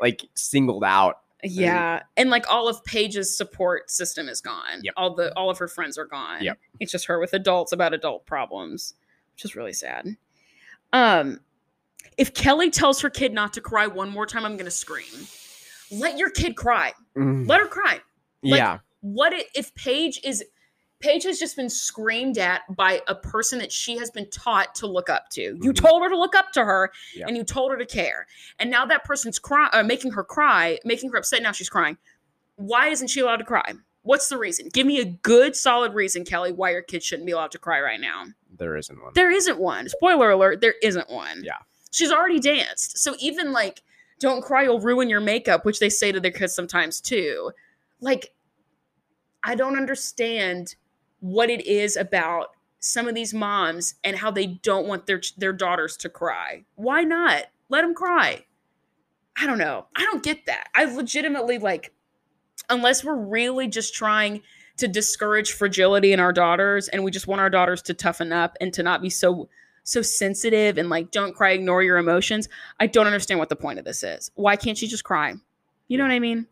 like singled out. Yeah, and like all of Paige's support system is gone. Yep. All the all of her friends are gone. Yep. It's just her with adults about adult problems, which is really sad. Um, if Kelly tells her kid not to cry one more time, I'm gonna scream. Let your kid cry. Mm, Let her cry. like- yeah, What i- if Paige is Paige has just been screamed at by a person that she has been taught to look up to. You Mhm. told her to look up to her, and you told her to care. And now that person's cry, uh, making her cry, making her upset. Now she's crying. Why isn't she allowed to cry? What's the reason? Give me a good, solid reason, Kelly, why your kid shouldn't be allowed to cry right now. There isn't one. There isn't one. Spoiler alert: there isn't one. Yeah. she's already danced. So even like, don't cry, you'll ruin your makeup, which they say to their kids sometimes too. Like, I don't understand what it is about some of these moms and how they don't want their their daughters to cry. Why not? Let them cry. I don't know. I don't get that. I legitimately like unless we're really just trying to discourage fragility in our daughters and we just want our daughters to toughen up and to not be so so sensitive and like don't cry, ignore your emotions. I don't understand what the point of this is. Why can't she just cry? You know what I mean?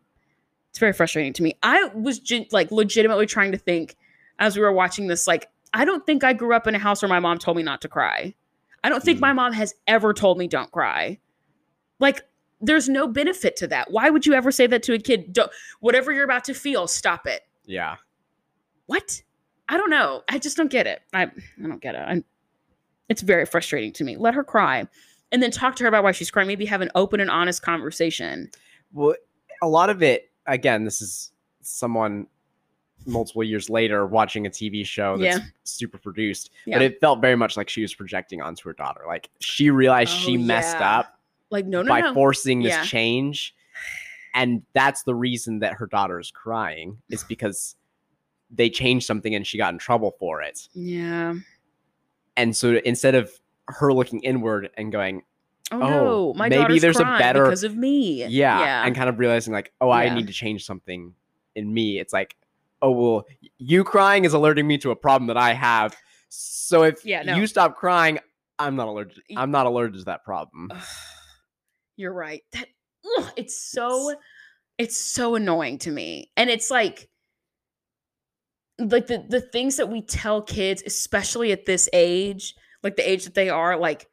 It's very frustrating to me. I was gen- like legitimately trying to think as we were watching this like I don't think I grew up in a house where my mom told me not to cry. I don't think Mm. my mom has ever told me don't cry. Like there's no benefit to that. Why would you ever say that to a kid? Don't whatever you're about to feel, stop it. Yeah. What? I don't know. I just don't get it. I I don't get it. i it's very frustrating to me. Let her cry. And then talk to her about why she's crying. Maybe have an open and honest conversation. Well, a lot of it, again, this is someone multiple years later watching a TV show that's Yeah. super produced, Yeah. but it felt very much like she was projecting onto her daughter. Like she realized she Oh, messed yeah. up Like, no, no, by no. forcing this change. And that's the reason that her daughter is crying, is because they changed something and she got in trouble for it. yeah. And so instead of her looking inward and going, Oh, Oh, no. My maybe there's a better- because of me. yeah, Yeah. and kind of realizing like, oh, I need to change something in me. It's like, oh well, you crying is alerting me to a problem that I have. So if Yeah, no. you stop crying, I'm not allergic. I'm not allergic to that problem. Ugh, You're right. That ugh, it's so it's so annoying to me. And it's like like the the things that we tell kids especially at this age, like the age that they are, like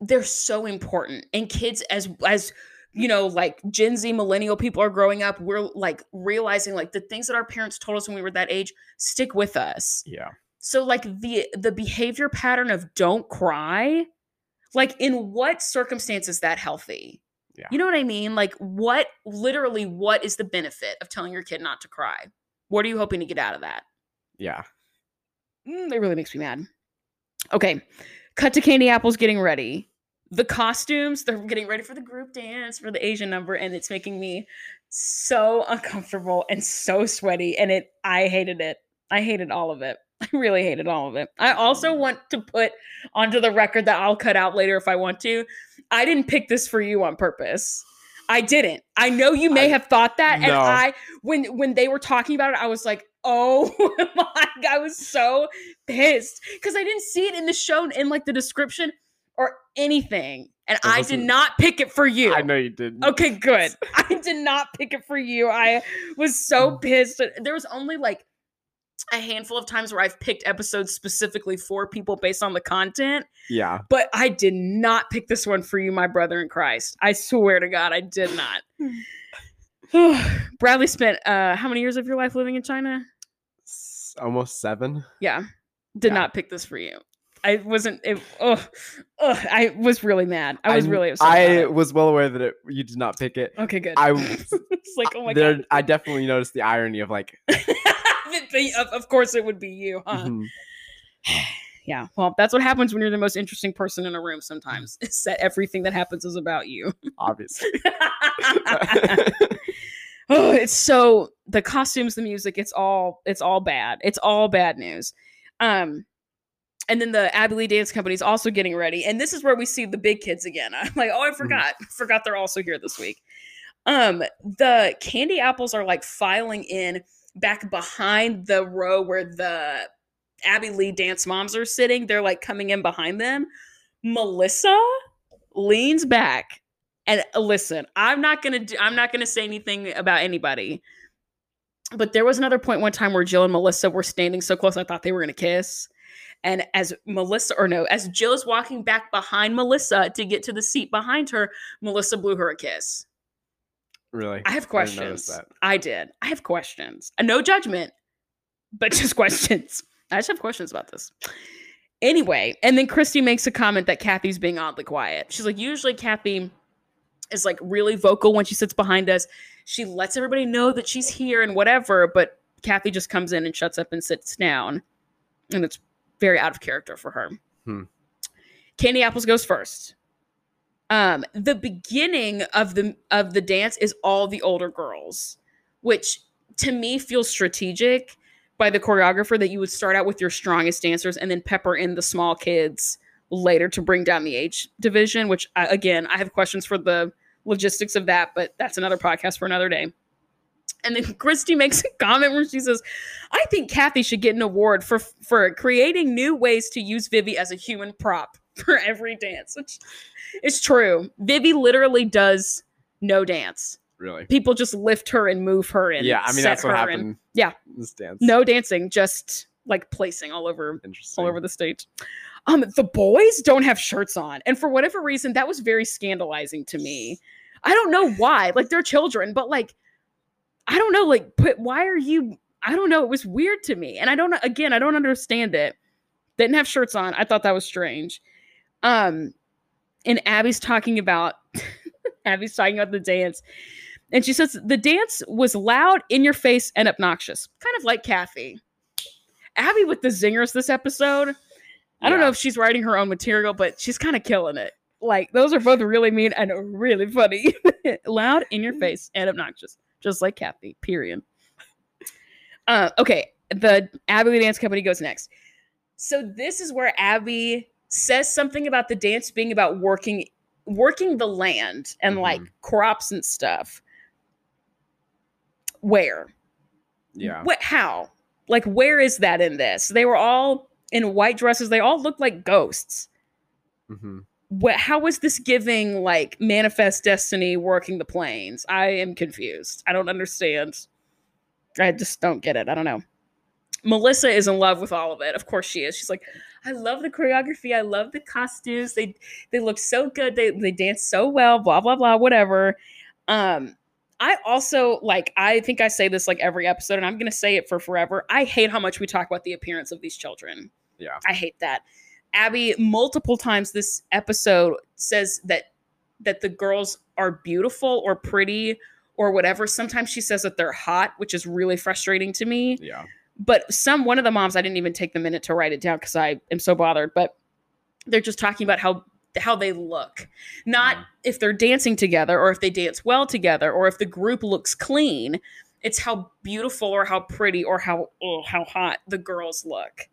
they're so important. And kids as as you know, like Gen Z millennial people are growing up, we're like realizing like the things that our parents told us when we were that age stick with us. Yeah. So like the the behavior pattern of don't cry, like in what circumstance is that healthy? Yeah. You know what I mean? Like what literally what is the benefit of telling your kid not to cry? What are you hoping to get out of that? Yeah. Mm, it really makes me mad. Okay. Cut to Candy Apple's getting ready. The costumes, they're getting ready for the group dance for the Asian number, and it's making me so uncomfortable and so sweaty. And it I hated it. I hated all of it. I really hated all of it. I also want to put onto the record that I'll cut out later if I want to. I didn't pick this for you on purpose. I didn't. I know you may I- have thought that, and I when when they were talking about it, I was like, "Oh my!" God, I was so pissed because I didn't see it in the show in like the description or anything, and I did wasn't- pick it for you. I know you didn't. Okay, good. I did not pick it for you. I was so Mm. pissed. There was only like a handful of times where I've picked episodes specifically for people based on the content, Yeah. but I did not pick this one for you, my brother in Christ. I swear to God, I did not. Bradley spent uh how many years of your life living in China? Almost seven. Yeah. Did Yeah. not pick this for you. I wasn't it, ugh, ugh, I was really mad. I was kn- really upset. I was well aware that it, you did not pick it. Okay, good. I was- like, oh my there, god. I definitely noticed the irony of like, The- of, course it would be you, huh? mhm, Yeah. Well, that's what happens when you're the most interesting person in a room sometimes. It's that everything that happens is about you. obviously. Oh, it's so the costumes, the music, it's all it's all bad. It's all bad news. Um and then the Abby Lee Dance Company is also getting ready. And this is where we see the big kids again. I'm like, oh, I forgot. Forgot they're also here this week. Um, the candy apples are like filing in back behind the row where the Abby Lee dance moms are sitting. They're like coming in behind them. Melissa leans back and uh, listen, I'm not gonna do, I'm not gonna say anything about anybody. But there was another point one time where Jill and Melissa were standing so close I thought they were gonna kiss. And as Melissa, or no, as Jill is walking back behind Melissa to get to the seat behind her, Melissa blew her a kiss. really. I have I questions. that. I did. I have questions. Uh, No judgment, but just questions. I just have questions about this. Anyway, and then Christy makes a comment that Kathy's being oddly quiet. She's like, usually Kathy is like really vocal when she sits behind us. She lets everybody know that she's here and whatever, but Kathy just comes in and shuts up and sits down. And it's very out of character for her. Hmm. Candy Apples goes first. Um, the beginning of the of the dance is all the older girls, which to me feels strategic by the choreographer that you would start out with your strongest dancers and then pepper in the small kids later to bring down the age division. Which I, again, I have questions for the logistics of that, but that's another podcast for another day. And then Christy makes a comment where she says, "I think Kathy should get an award for for creating new ways to use Vivi as a human prop." for every dance, which is true. Vivi literally does no dance. Really? People just lift her and move her and Yeah, I mean that's what her and- happened. Yeah. This dance. no dancing, just like placing all over all over the stage. Um, the boys don't have shirts on, and for whatever reason, that was very scandalizing to me. I don't know why. Like they're children, but like, I don't know. Like, but why are you? I don't know. It was weird to me, and I don't. Again, I don't understand it. Didn't have shirts on. I thought that was strange. Um, and Abby's talking about Abby's talking about the dance. And she says the dance was loud, in your face, and obnoxious, kind of like Kathy. Abby with the zingers this episode. I don't know if she's writing her own material, but she's kind of killing it. Like those are both really mean and really funny. loud, in your face, and obnoxious, just like Cathy. Period. Uh, okay, the Abby Lee Dance Company goes next. So this is where Abby says something about the dance being about working working the land and like crops and stuff. Where? Yeah. What how? Like where is that in this? They were all in white dresses. They all look like ghosts. hmm What how was this giving like manifest destiny working the plains? I am confused. I don't understand. I just don't get it. I don't know. Melissa is in love with all of it. Of course she is. She's like, I love the choreography. I love the costumes. They they look so good. They they dance so well. Blah blah blah. Whatever. Um, I also like. I think I say this like every episode, and I'm gonna say it for forever. I hate how much we talk about the appearance of these children. Yeah. I hate that. Abby multiple times this episode says that that the girls are beautiful or pretty or whatever. Sometimes she says that they're hot, which is really frustrating to me Yeah. but some one of the moms i didn't even take the minute to write it down because i am so bothered but they're just talking about how how they look. Not Mhm. if they're dancing together or if they dance well together or if the group looks clean. It's how beautiful or how pretty or how oh, how hot the girls look.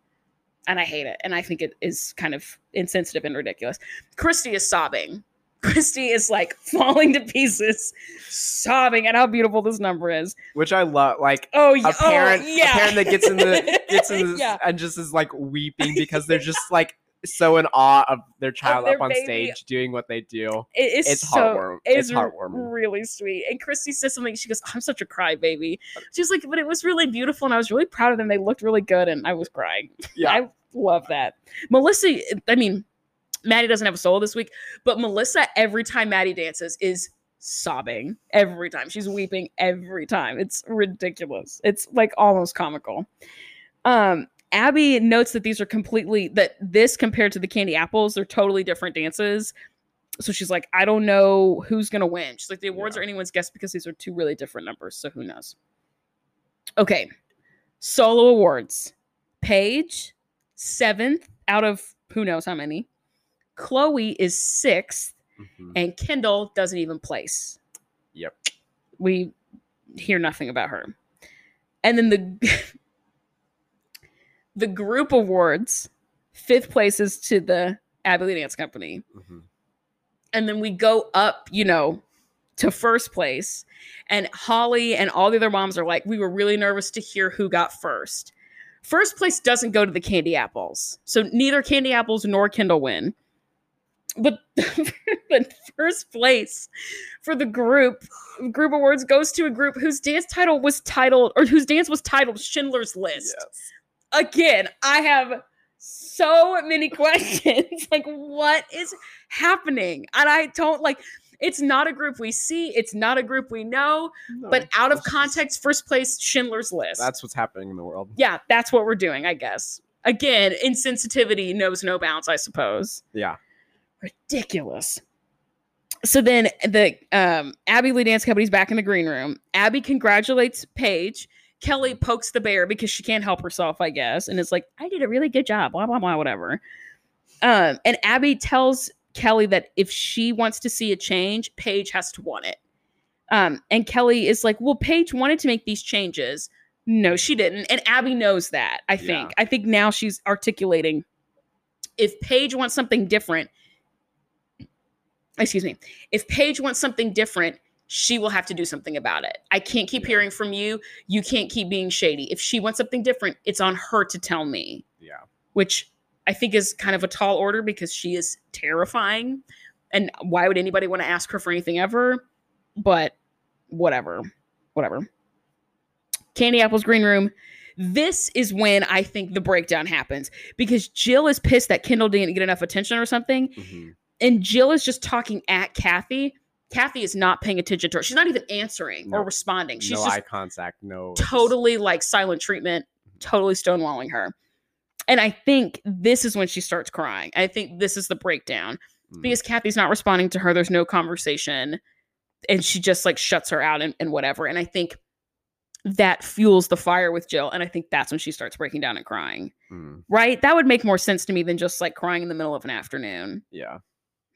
And i hate it. And i think it is kind of insensitive and ridiculous. Christi is sobbing. Christi is like falling to pieces sobbing at how beautiful this number is. Which I love. Like oh yeah a parent, oh, yeah. a parent that gets in the gets in the yeah. and just is like weeping because they're just like so in awe of their child their up on baby. stage doing what they do. It is It's so, heartwarm- It it's heartwarming. really sweet. And Christi says something. She goes, "I'm such a crybaby." She's like, "But it was really beautiful, and I was really proud of them. They looked really good, and I was crying." Yeah. I love that. Melissa, I mean, Maddie doesn't have a solo this week, but Melissa, every time Maddie dances, is sobbing every time. She's weeping every time. It's ridiculous. It's like almost comical. Um, Abby notes that these are completely that this compared to the candy apples, they're totally different dances. So she's like, I don't know who's gonna win. She's like, the awards Yeah. are anyone's guess because these are two really different numbers. So who knows? Okay, solo awards. Paige, seventh out of who knows how many. Chloe is sixth, Mhm. and Kendall doesn't even place. Yep. We hear nothing about her. And then the the group awards, fifth places to the Abby Lee Dance Company. Mhm. And then we go up, you know, to first place. And Holly and all the other moms are like, we were really nervous to hear who got first. First place doesn't go to the Candy Apples. So neither Candy Apples nor Kendall win. But the first place for the group group awards goes to a group whose dance title was titled or whose dance was titled Schindler's List Yes. Again, I have so many questions. like, what is happening? And I don't like it's not a group we see, it's not a group we know, but out of that's just- context, first place Schindler's List. That's what's happening in the world. yeah, that's what we're doing, I guess. Again, insensitivity knows no bounds, I suppose. Yeah. Ridiculous. So then the um Abby Lee Dance Company's back in the green room. Abby congratulates Paige. Kelly pokes the bear because she can't help herself, I guess, and it's like, I did a really good job, blah blah blah, whatever. Um, and Abby tells Kelly that if she wants to see a change, Paige has to want it. Um, and Kelly is like, Well, Paige wanted to make these changes. No, she didn't. And Abby knows that, I think. I think now she's articulating if Paige wants something different, excuse me, if Paige wants something different, she will have to do something about it. I can't keep Yeah. hearing from you. You can't keep being shady. If she wants something different, it's on her to tell me, Yeah. which I think is kind of a tall order because she is terrifying. And why would anybody want to ask her for anything ever? But whatever. Whatever. Candy Apple's green room. This is when I think the breakdown happens because Jill is pissed that Kendall didn't get enough attention or something. Mhm. And Jill is just talking at Cathy. Cathy is not paying attention to her. She's not even answering or responding. She's no just eye contact. No. totally like silent treatment, totally stonewalling her. And I think this is when she starts crying. I think this is the breakdown Mm. because Cathy's not responding to her. There's no conversation. And she just like shuts her out and, and whatever. And I think that fuels the fire with Jill. And I think that's when she starts breaking down and crying. Mm. Right? That would make more sense to me than just like crying in the middle of an afternoon Yeah.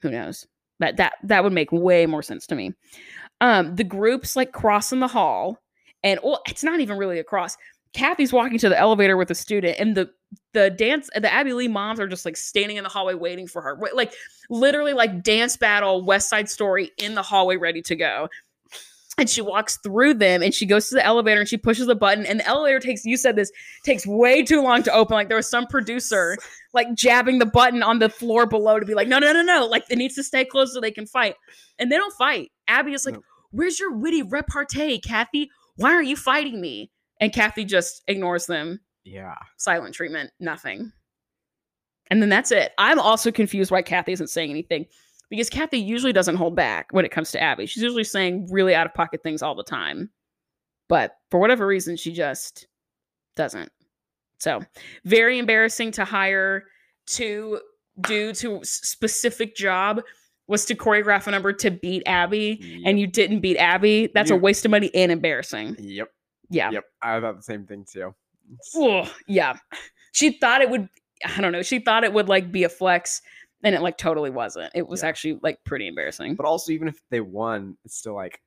who knows that that that would make way more sense to me. Um the groups like crossing the hall and well it's not even really a cross. Cathy's walking to the elevator with a student and the the dance the abby lee moms are just like standing in the hallway waiting for her. Like literally like dance battle west side story in the hallway ready to go and she walks through them and she goes to the elevator and she pushes the button and the elevator takes you said this takes way too long to open like there was some producer like jabbing the button on the floor below to be like, no, no, no, no. Like it needs to stay closed so they can fight. And they don't fight. Abby is like, No. where's your witty repartee, Cathy? Why are you fighting me? And Cathy just ignores them. Yeah. Silent treatment, nothing. And then that's it. I'm also confused why Cathy isn't saying anything because Cathy usually doesn't hold back when it comes to Abby. She's usually saying really out of pocket things all the time. But for whatever reason, she just doesn't. So, very embarrassing to hire two dudes who specific job was to choreograph a number to beat Abby and you didn't beat Abby. That's a waste of money and embarrassing. Yep. Yeah. Yep. I thought the same thing too. Ugh, yeah. She thought it would I don't know. She thought it would like be a flex and it like totally wasn't. It was Yeah. actually like pretty embarrassing. But also, even if they won, it's still like,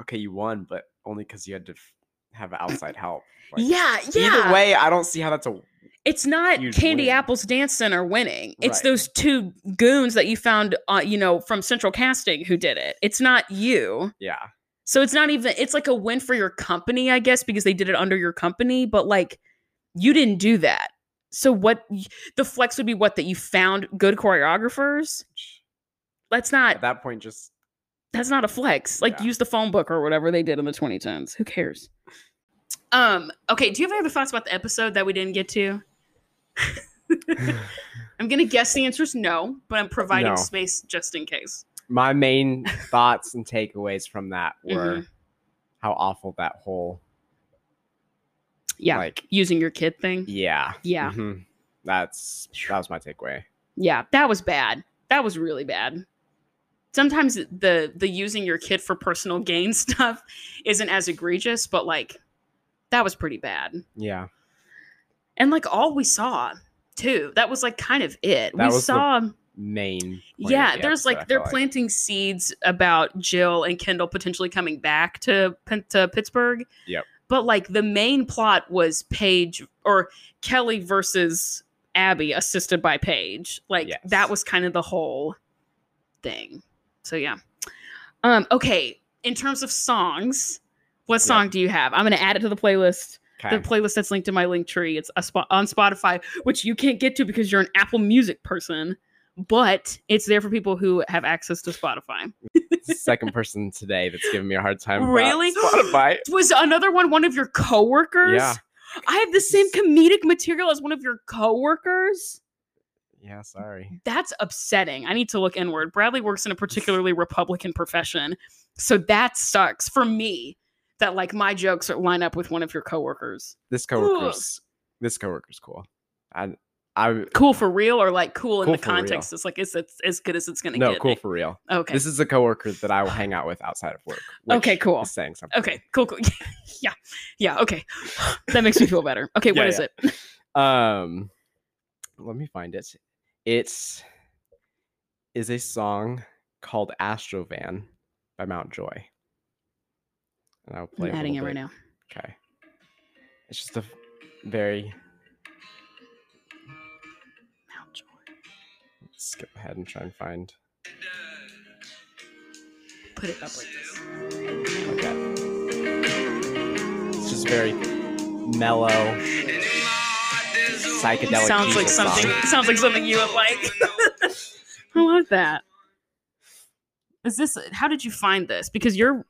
okay, you won, but only because you had to f- have outside help. Like, yeah, yeah. Either way, I don't see how that's a. It's not Candy win. Apple's Dance Center winning. It's Right. those two goons that you found, uh, you know, from Central Casting who did it. It's not you. Yeah. So it's not even. It's like a win for your company, I guess, because they did it under your company. But like, you didn't do that. So what? The flex would be what that you found good choreographers. Let's not. At that point, just that's not a flex. Like Yeah. use the phone book or whatever they did in the 2010s. Who cares? Um, okay, do you have any other thoughts about the episode that we didn't get to? I'm gonna guess the answer is no, but I'm providing No. space just in case. my main thoughts and takeaways from that were Mhm. how awful that whole Yeah, like using your kid thing. yeah Yeah. mhm. that's that was my takeaway. Yeah, that was bad. That was really bad. Sometimes the the using your kid for personal gain stuff isn't as egregious, but like that was pretty bad. Yeah. And like all we saw too, that was like kind of it. That we was the saw Main. yeah, the there's like they're feel planting seeds about Jill and Kendall potentially coming back to to Pittsburgh. Yep. But like the main plot was Paige or Kelly versus Abby, assisted by Paige. Like Yes. that was kind of the whole thing. So yeah. Um. Okay. In terms of songs, what song do you have? I'm gonna add it to the playlist. Okay. The playlist that's linked in my Linktree. It's a spot on Spotify, which you can't get to because you're an Apple Music person. But it's there for people who have access to Spotify. Second person today that's giving me a hard time. Really? Spotify. Was another one one of your coworkers? Yeah. I have the same comedic material as one of your coworkers. Yeah. Sorry. That's upsetting. I need to look inward. Bradley works in a particularly Republican profession. So that sucks for me that like my jokes are line up with one of your coworkers. This coworker's this coworker's cool. I I Cool for real or like cool, Cool in the for real. context? It's like is it as good as it's gonna no get? No, cool Nick? for real. Okay. This is a coworker that I will hang out with outside of work. Okay, cool. is saying something. Okay, cool, cool. yeah, yeah, okay. That makes me feel better. Okay, what Yeah, is yeah. it? Um, let me find it. It's is a song called Astrovan by Mount Joy. And I'll play. I'm adding it right now. Okay. It's just a very. Skip ahead and try and find. Put it up like this. Okay. It's just very mellow. psychedelic. sounds like something. song. Sounds like something you would like. I love that. Is this? How did you find this? Because your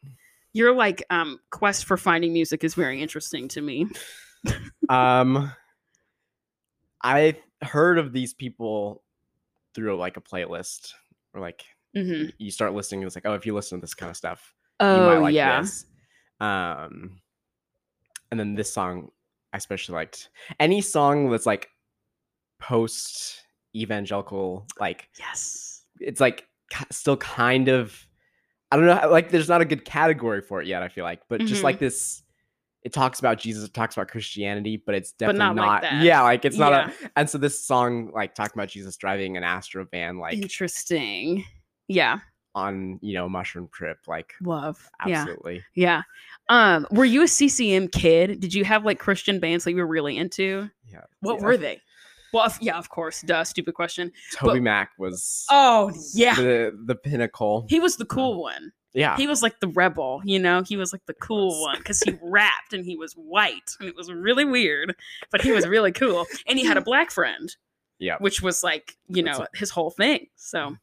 your like um quest for finding music is very interesting to me. Um, I heard of these people through like a playlist, or like hmm you start listening. It's like, oh, if you listen to this kind of stuff, Oh you might like yeah. this. Um, and then this song I especially liked. Any song that's like post evangelical, like Yes. it's like still kind of I don't know, like there's not a good category for it yet. I feel like, but just Mhm. like this. It talks about Jesus, it talks about Christianity, but it's But definitely not not. like. Yeah, like it's not Yeah. a. And so this song, like talking about Jesus driving an Astro van, like Interesting. Yeah. on you know mushroom trip, like Love. Absolutely. Yeah. Um, were you a CCM kid? Did you have like Christian bands that you were really into? Yeah. What yeah. were they? Well, yeah, of course. Duh, stupid question. Toby but- Mac was Oh, yeah. the the pinnacle. He was the cool one. Yeah. He was like the rebel, you know? He was like the cool one because he rapped and he was white and it was really weird, but he was really cool. And he had a black friend, yeah. which was like, you That's know, his whole thing. So,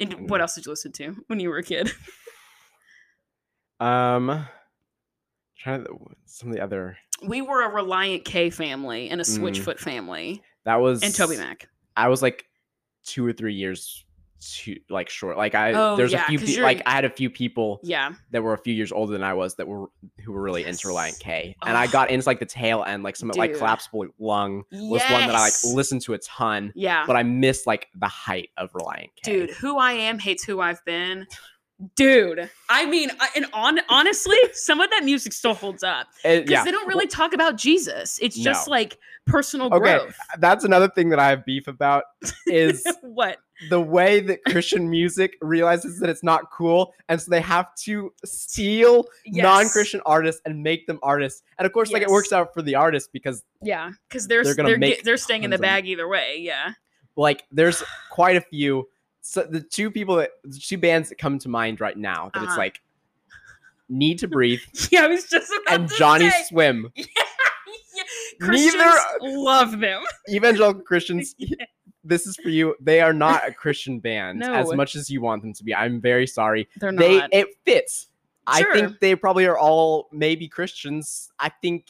and Mm. what else did you listen to when you were a kid? Um, trying to some of the other We were a Relient K family and a Mm. Switchfoot family that was and TobyMac. I was like two or three years too like short. Like I Oh, there's yeah, a few pe- like I had a few people Yeah. that were a few years older than I was that were who were really into Relient K. And I got into like the tail end, like some like collapsible lung was one that I like listened to a ton, Yeah. but I missed like the height of Relient K. Dude, who I am hates who I've been. Dude, I mean, and on honestly, some of that music still holds up eh, because yeah. they don't really talk about Jesus. It's just No. like personal Okay, growth. That's another thing that I have beef about is what? The way that Christian music realizes that it's not cool, and so they have to steal Yes. non-Christian artists and make them artists. And of course, like it works out for the artists because Yeah, because they're They're they're gonna they're, make they're staying in the bag either way. Yeah. like there's quite a few. So the two people that the two bands that come to mind right now that it's Uh-huh. like Need to Breathe Yeah, I was just about and Johnny say. Swim. yeah, Christians love them. Evangelical Christians, this is for you. They are not a Christian band as much as you want them to be. I'm very sorry. They're not. they it fits. I think they probably are all maybe Christians. I think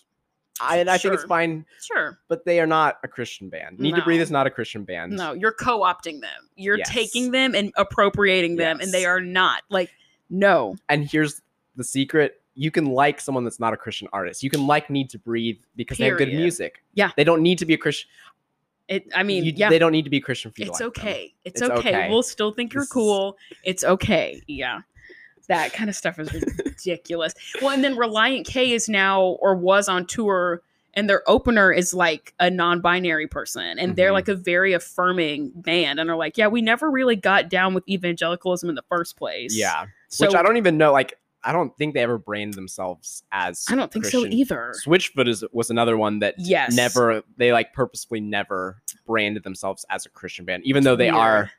I and I think it's fine, sure. but they are not a Christian band. Need to Breathe is not a Christian band. No, you're co-opting them. You're Yes. taking them and appropriating them, and they are not. Like, no. And here's the secret. You can like someone that's not a Christian artist. You can like Need to Breathe because they have good music. Yeah. They don't need to be a Christian. It. I mean, you- yeah. They don't need to be Christian for you It's like okay. It's, It's okay. okay. We'll still think you're cool. It's okay. Yeah. That kind of stuff is ridiculous. well, and then Relient K is now or was on tour, and their opener is like a non-binary person, and they're Mhm. like a very affirming band, and they're like, yeah, we never really got down with evangelicalism in the first place. Yeah. So Which I don't even know. Like, I don't think they ever branded themselves as. I don't think so either. Switchfoot is was another one that Yes. never they like purposefully never branded themselves as a Christian band, even though they Weird. are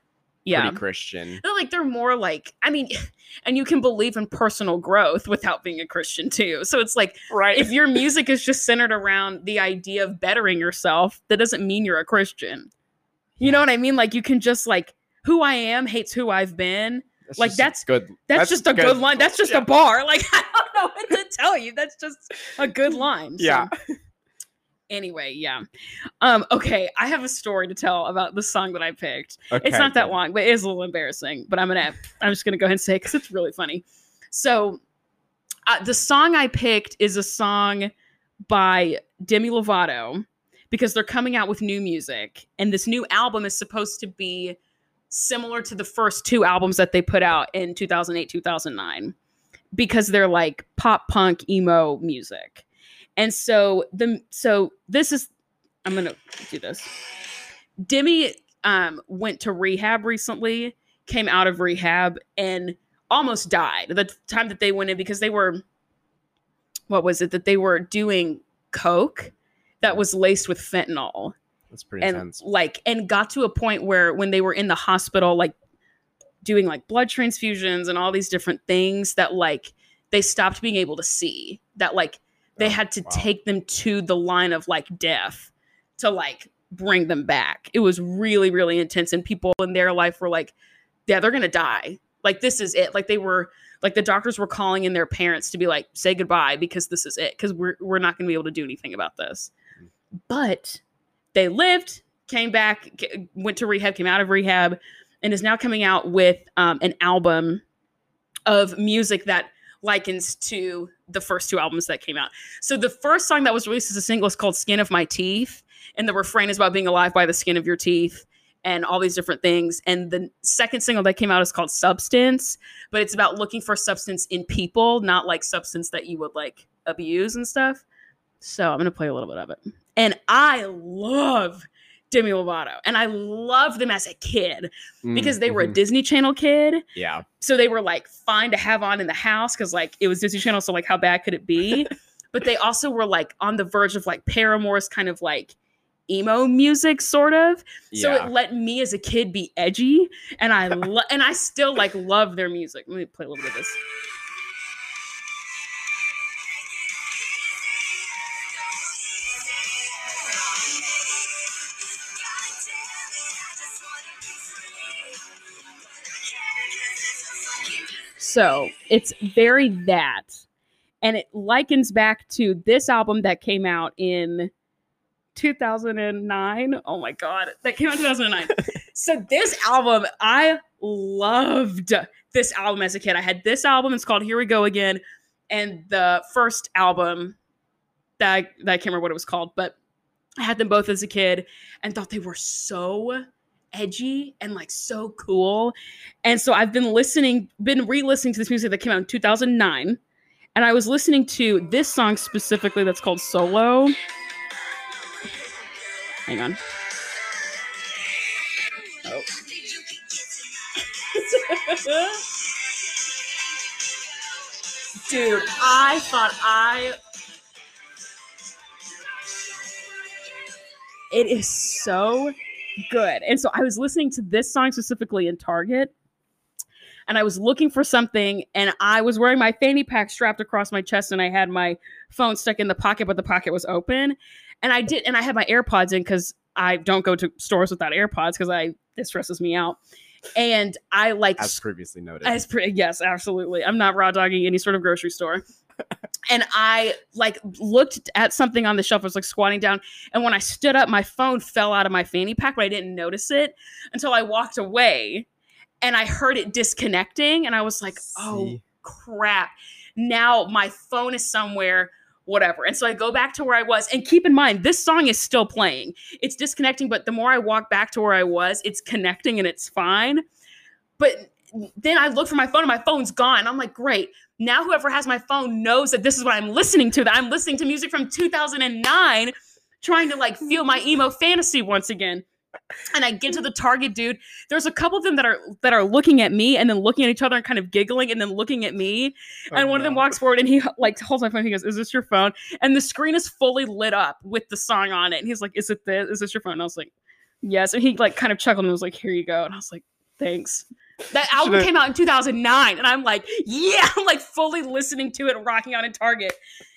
Yeah. pretty Christian. They're like they're more like I mean, and you can believe in personal growth without being a Christian too. So it's like Right. if your music is just centered around the idea of bettering yourself, that doesn't mean you're a Christian. You know what I mean? Like you can just like who I am hates who I've been. Like, that's- good. That's, just a good, line. That's just Yeah. a bar. Like I don't know what to tell you. That's just a good line. So, Yeah. Anyway, yeah. Um. Okay, I have a story to tell about the song that I picked. Okay, it's not that long, but it is a little embarrassing. But I'm gonna, I'm just gonna go ahead and say because it's really funny. So, uh, the song I picked is a song by Demi Lovato because they're coming out with new music, and this new album is supposed to be similar to the first two albums that they put out in 2008, 2009, because they're like pop punk emo music. And so the so this is I'm gonna do this. Demi um, went to rehab recently, came out of rehab, and almost died. The time that they went in because they were, what was it that they were doing coke that was laced with fentanyl, That's pretty and intense. like and got to a point where when they were in the hospital, like doing like blood transfusions and all these different things, that like they stopped being able to see. That like they Oh, had to wow. take them to the line of like death to like bring them back. It was really, really intense. And people in their life were like, yeah, they're going to die. Like, this is it. Like, they were, like, the doctors were calling in their parents to be like, say goodbye because this is it. Because we're, we're not going to be able to do anything about this. Hmm. But they lived, came back, went to rehab, came out of rehab, and is now coming out with um, an album of music that likens to the first two albums that came out. So the first song that was released as a single is called Skin of My Teeth. And the refrain is about being alive by the skin of your teeth and all these different things. And the second single that came out is called Substance, but it's about looking for substance in people, not like substance that you would like abuse and stuff. So I'm going to play a little bit of it. And I love Demi Lovato. And I loved them as a kid because they were a Mhm. Disney Channel kid yeah. so they were like fine to have on in the house because like it was Disney Channel, so like how bad could it be? but they also were like on the verge of like Paramore's kind of like emo music, sort of. So yeah. it let me as a kid be edgy, and I lo- and I still like love their music. Let me play a little bit of this. So it's very that. And it likens back to this album that came out in 2009. Oh my God. That came out in 2009. so this album, I loved this album as a kid. I had this album. It's called Here We Go Again. And the first album that I, that I can't remember what it was called, but I had them both as a kid and thought they were so edgy and like so cool. And so I've been listening, been re-listening to this music that came out in 2009. And I was listening to this song specifically that's called Solo. Hang on. Oh. Dude, I thought I it is so good. And so I was listening to this song specifically in Target and I was looking for something and I was wearing my fanny pack strapped across my chest and I had my phone stuck in the pocket but the pocket was open and I did and I had my AirPods in cuz I don't go to stores without AirPods cuz I this stresses me out. And I like As previously noted. as pre- yes, absolutely. I'm not raw dogging any sort of grocery store. And I like looked at something on the shelf. I was like squatting down, and when I stood up, my phone fell out of my fanny pack, but I didn't notice it until I walked away, and I heard it disconnecting, and I was like, "Oh crap!" Now my phone is somewhere. Whatever. And so I go back to where I was. And keep in mind, this song is still playing. It's disconnecting, but the more I walk back to where I was, it's connecting and it's fine. But then I look for my phone and my phone's gone. I'm like, great. Now whoever has my phone knows that this is what I'm listening to, that I'm listening to music from 2009, trying to like feel my emo fantasy once again. And I get to the Target dude. There's a couple of them that are that are looking at me and then looking at each other and kind of giggling and then looking at me. Oh, and Oh, one of them walks forward and he like holds my phone. He goes, "Is this your phone?" And the screen is fully lit up with the song on it. And he's like, "Is it this? Is this your phone?" And I was like, "Yes." And he like kind of chuckled and was like, "Here you go." And I was like, "Thanks." That album Should've- came out in 2009, and I'm like, "Yeah!" I'm like fully listening to it and rocking out in Target.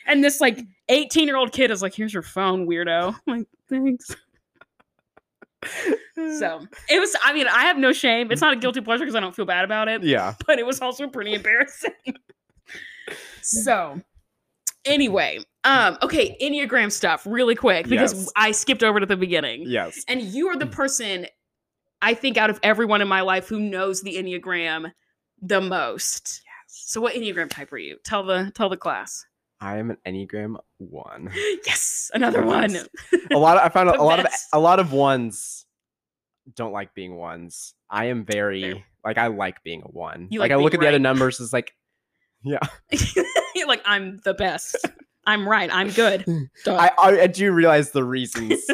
And this like 18 year old kid is like, "Here's your phone, weirdo." I'm like, "Thanks." So it was. I mean, I have no shame. It's not a guilty pleasure because I don't feel bad about it yeah. but it was also pretty embarrassing. so, anyway, um, okay, Enneagram stuff really quick because Yes. I skipped over to the beginning. Yes. And you are the person I think out of everyone in my life who knows the Enneagram the most. Yes. So what Enneagram type are you? Tell the tell the class. I am an Enneagram one. Yes, another one. A lot of I found a lot of a lot of ones don't like being ones. I am very Fair. like I like being a one. You like, like I look at the other numbers, it's like yeah. Like I'm the best. I'm right. I'm good. I, I I do realize the reasons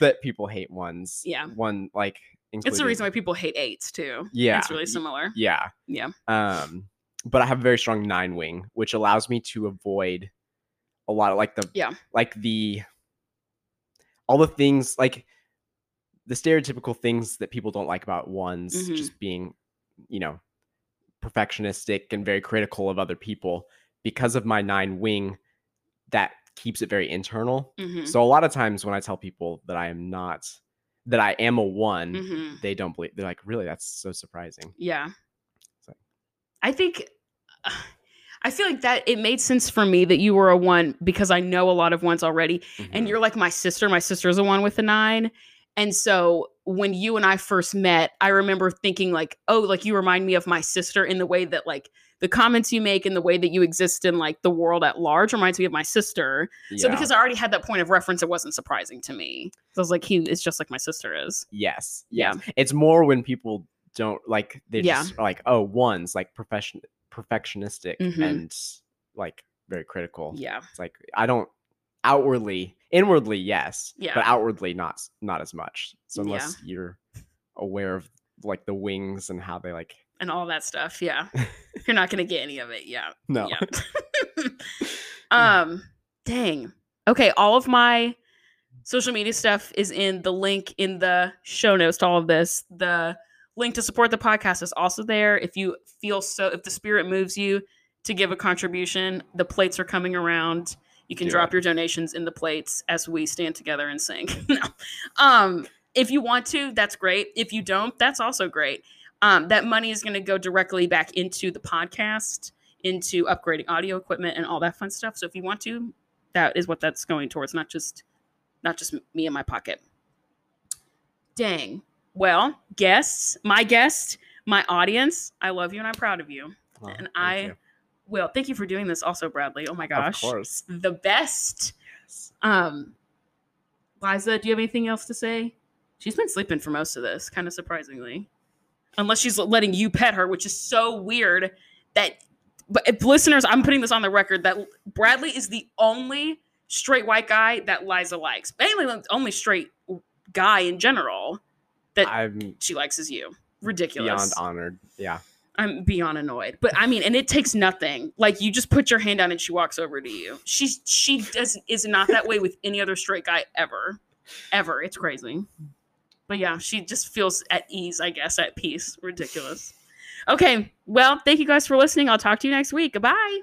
that people hate ones. Yeah. One like it's the reason why people hate eights too. Yeah. It's really similar. Yeah. Yeah. Um, but I have a very strong nine wing, which allows me to avoid a lot of like the Yeah. like the all the things like the stereotypical things that people don't like about ones Mhm. just being, you know, perfectionistic and very critical of other people. Because of my nine wing, that keeps it very internal. Mhm. So a lot of times when I tell people that I am not that I am a one, Mhm. they don't believe. They're like, "Really? That's so surprising." Yeah. So- I think I feel like that it made sense for me that you were a one because I know a lot of ones already. And Mhm. you're like my sister. My sister's a one with a nine. And so when you and I first met, I remember thinking like, oh, like you remind me of my sister in the way that like the comments you make and the way that you exist in like the world at large reminds me of my sister. So because I already had that point of reference, it wasn't surprising to me. So I was like, he is just like my sister is. yes, Yeah. yes. It's more when people don't like they Yeah. just are like, "Oh, ones like profession perfectionistic Mhm. and like very critical." Yeah. It's like I don't outwardly, inwardly, yes, Yeah. but outwardly not not as much. So Yeah. unless you're aware of like the wings and how they like, And all that stuff. Yeah. You're not gonna get any of it. Yeah. no, Yeah. um, dang. Okay, all of my social media stuff is in the link in the show notes to all of this. The link to support the podcast is also there. If you feel so, if the spirit moves you to give a contribution, the plates are coming around. You can drop your donations in the plates as we stand together and sing. no. Um, if you want to, that's great. If you don't, that's also great. Um, that money is going to go directly back into the podcast, into upgrading audio equipment and all that fun stuff. So if you want to, that is what that's going towards, not just not just me in my pocket. Dang. Well, guests, my guest, my audience, I love you and I'm proud of you. Oh, And I- you. Well, thank you for doing this also, Bradley. Oh my gosh. of course. The best. Um Liza, do you have anything else to say? She's been sleeping for most of this, kind of surprisingly. Unless she's letting you pet her, which is so weird that but if listeners, I'm putting this on the record that Bradley is the only straight white guy that Liza likes. Mainly the only straight guy in general that I'm she likes is you. Ridiculous. beyond honored. Yeah. I'm beyond annoyed. But I mean, and it takes nothing. Like you just put your hand down and she walks over to you. She's she does is not that way with any other straight guy ever. Ever. It's crazy. But yeah, she just feels at ease, I guess, at peace. Ridiculous. Okay. Well, thank you guys for listening. I'll talk to you next week. Goodbye.